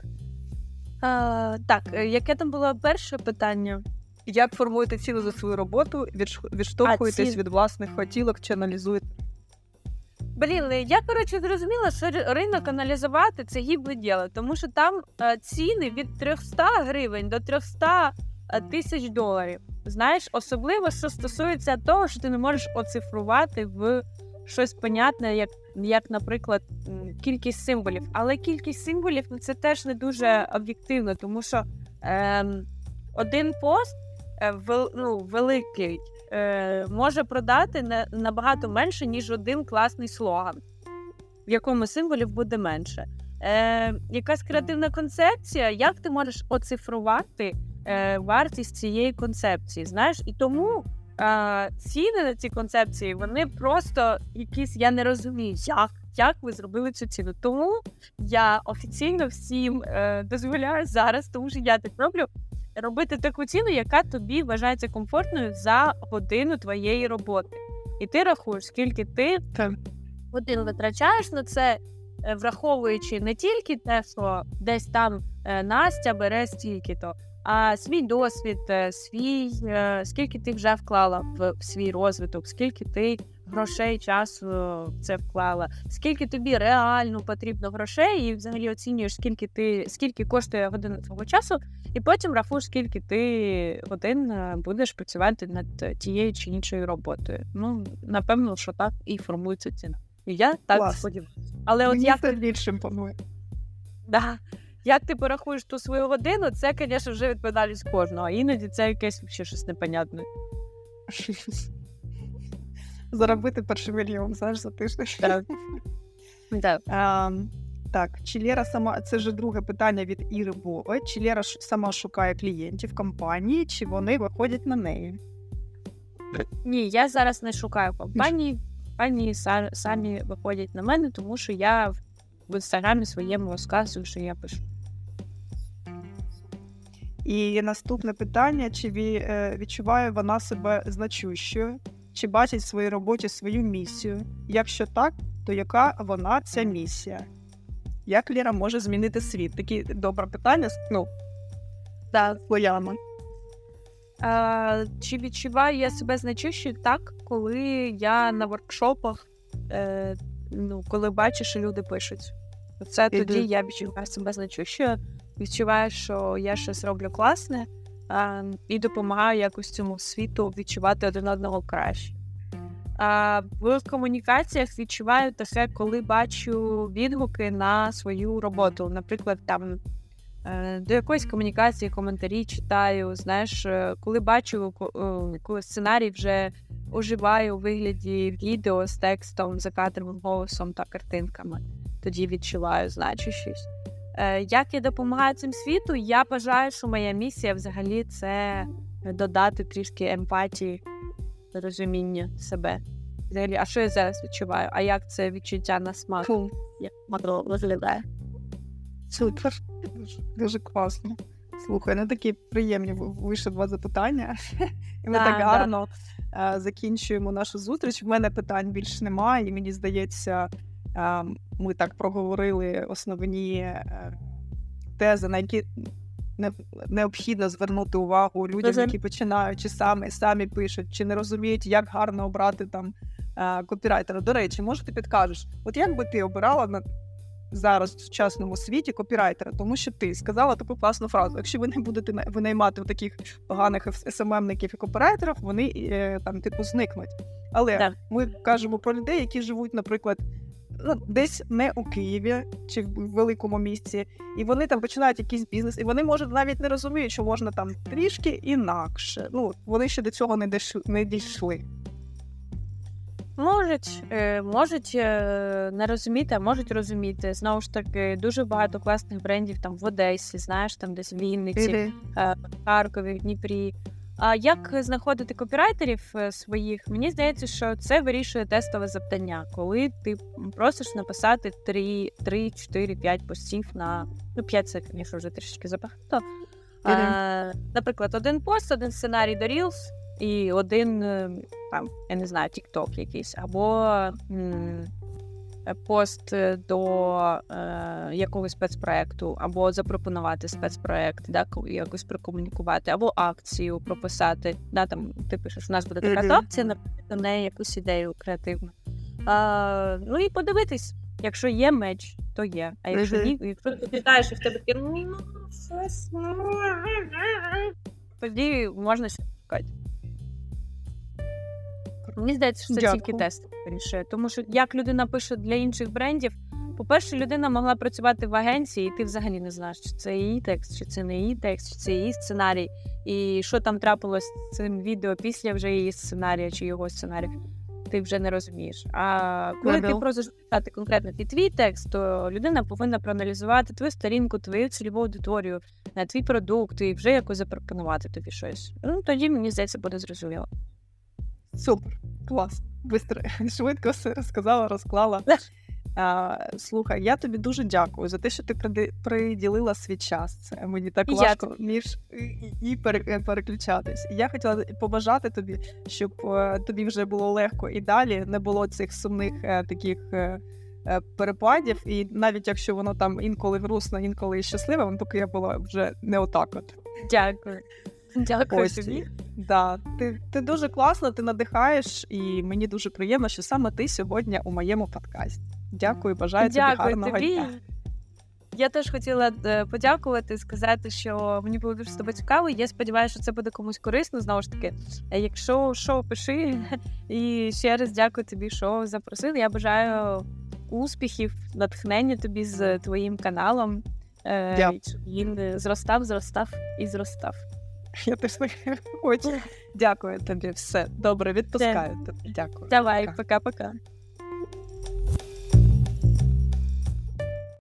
А, так, е, яке там було перше питання? Як формуєте ціну за свою роботу? Відштовхуєтесь ці- від власних хотілок чи аналізуєте? Блін, е, я коротше зрозуміла, що ринок аналізувати це гібле діло, тому що там е, ціни від 300 гривень до 300 е, тисяч доларів. Знаєш, особливо що стосується того, що ти не можеш оцифрувати в щось понятне, як, як наприклад, кількість символів. Але кількість символів ну, це теж не дуже об'єктивно, тому що ем, один пост вел, ну, великий е, може продати на, набагато менше, ніж один класний слоган, в якому символів буде менше. Е, якась креативна концепція, як ти можеш оцифрувати е, вартість цієї концепції? Знаєш, і тому е, ціни на ці концепції вони просто якісь, я не розумію, як. Як ви зробили цю ціну? Тому я офіційно всім е, дозволяю зараз, тому що я так роблю, робити таку ціну, яка тобі вважається комфортною за годину твоєї роботи. І ти рахуєш, скільки ти годин витрачаєш на це, е, враховуючи не тільки те, що десь там е, Настя бере стільки-то, а свій досвід, е, свій, скільки ти вже вклала в свій розвиток, скільки ти грошей, часу в це вклала, скільки тобі реально потрібно грошей, і взагалі оцінюєш, скільки ти скільки коштує година твого часу, і потім рахуєш, скільки ти годин е, будеш працювати над тією чи іншою роботою. Ну, напевно, що так і формується ціна. І я так сподіваюся. Але от Мені як це ти, більше імпонує. да, як ти порахуєш ту свою годину, це, звісно, вже відповідальність кожного. А іноді це якесь ще щось непонятне. [LAUGHS] Заробити перший мільйон, знаєш, за тиждень. Так. Так. А, так, чи Лера сама, це вже друге питання від Іри Бови. Чи Лера сама шукає клієнтів компанії, чи вони виходять на неї? Ні, я зараз не шукаю компанії. Компанії самі виходять на мене, тому що я в- інстаграмі своєму розказую, що я пишу. І наступне питання: чи е, відчуває вона себе значущою, чи бачить в своїй роботі свою місію? Якщо так, то яка вона ця місія? Як Лера може змінити світ? Такі добре питання. Ну, Так. слоями. А, чи відчуваю я себе значущою так, коли я на воркшопах, е, ну, коли бачу, що люди пишуть. Це тоді я відчуваю себе значущою, відчуваю, що я щось роблю класне і допомагаю якось цьому світу відчувати один одного краще. В комунікаціях відчуваю таке, коли бачу відгуки на свою роботу. Наприклад, там е, до якоїсь комунікації коментарі читаю. Знаєш, е, коли бачу, е, коли сценарій вже уживаю у вигляді відео з текстом, закадровим голосом та картинками. Тоді відчуваю значущість. Е, Як я допомагаю цим світу? Я бажаю, що моя місія взагалі це додати трішки емпатії, розуміння себе. Взагалі, а що я зараз відчуваю? А як це відчуття на смак? Фу, Як воно виглядає? супер. Дуже, дуже класно. Слухай, ну такі приємні вийшли два запитання. І ми Да, так гарно е, закінчуємо нашу зустріч. В мене питань більш немає, і мені здається, е, ми так проговорили основні е, тези, на які необхідно звернути увагу людям, які починають чи самі самі пишуть, чи не розуміють, як гарно обрати там е, копірайтера. До речі, може, ти підкажеш, от як би ти обирала на зараз в сучасному світі копірайтера, тому що ти сказала таку класну фразу: якщо ви не будете винаймати таких поганих SMM ників і копірайтерів, вони е, там типу зникнуть. Але Так. ми кажемо про людей, які живуть, наприклад. Ну, десь не у Києві чи в великому місті, і вони там починають якийсь бізнес, і вони може навіть не розуміють, що можна там трішки інакше. Ну вони ще до цього не дійшли, не дійшли. Можуть, е, можуть е, не розуміти, а можуть розуміти. Знову ж таки, дуже багато класних брендів там в Одесі, знаєш, там десь в Вінниці, в Харкові, в Дніпрі. А як знаходити копірайтерів е, своїх? Мені здається, що це вирішує тестове завдання, коли ти просиш написати 3, 3 4, 5 постів на ну 5 це, звісно, вже трішки забагато. Е, наприклад, один пост, один сценарій до Reels і один е, там, я не знаю, TikTok якийсь, або м, пост е, до е, якогось спецпроекту, або запропонувати спецпроект, да, ко- якось прокомунікувати, або акцію прописати. Да, там, ти пишеш, у нас буде така Мгм. акція, наприклад, до неї якусь ідею креативну. А, ну і подивитись, якщо є меч, то є. А якщо Мгм. ні, якщо ти питаєш, і в тебе таке, ну, щось, ну, тоді можна ще шукати. Мені здається, що це Дякую. тільки тест вирішує. Тому що як людина пише для інших брендів, по-перше, людина могла працювати в агенції, і ти взагалі не знаєш, чи це її текст, чи це не її текст, чи це її сценарій, і що там трапилось з цим відео після вже її сценарія чи його сценарію. Ти вже не розумієш. А коли ти просиш писати конкретно ти твій текст, то людина повинна проаналізувати твою сторінку, твою цільову аудиторію, на твій продукт і вже якось запропонувати тобі щось. Ну тоді мені здається, буде зрозуміло. Супер, клас. Бистро, [LAUGHS] швидко все розказала, розклала. А, слухай, я тобі дуже дякую за те, що ти приділила свій час. Це мені так І я важко між і, і е, переключатись. Я хотіла побажати тобі, щоб е, тобі вже було легко і далі не було цих сумних е, таких. Перепадів, і навіть якщо воно там інколи грустно, інколи щасливе, воно поки я була вже не отак от. Дякую. [LAUGHS] Дякую Ось. тобі. Да, ти, ти дуже класно, ти надихаєш, і мені дуже приємно, що саме ти сьогодні у моєму подкасті. Дякую, бажаю тобі Дякую гарного тобі. дня. Я теж хотіла е, подякувати, сказати, що мені було дуже з тобою цікаво. Я сподіваюся, що це буде комусь корисно. Знову ж таки, Е, якщо що, пиши. [LAUGHS] І ще раз дякую тобі, що запросили. Я бажаю успіхів, натхнення тобі з твоїм каналом. Е, Він зростав, зростав і зростав. [LAUGHS] Я теж так хочу. Дякую тобі. Все добре, відпускаю тебе. Дякую. Давай, Пока. пока-пока.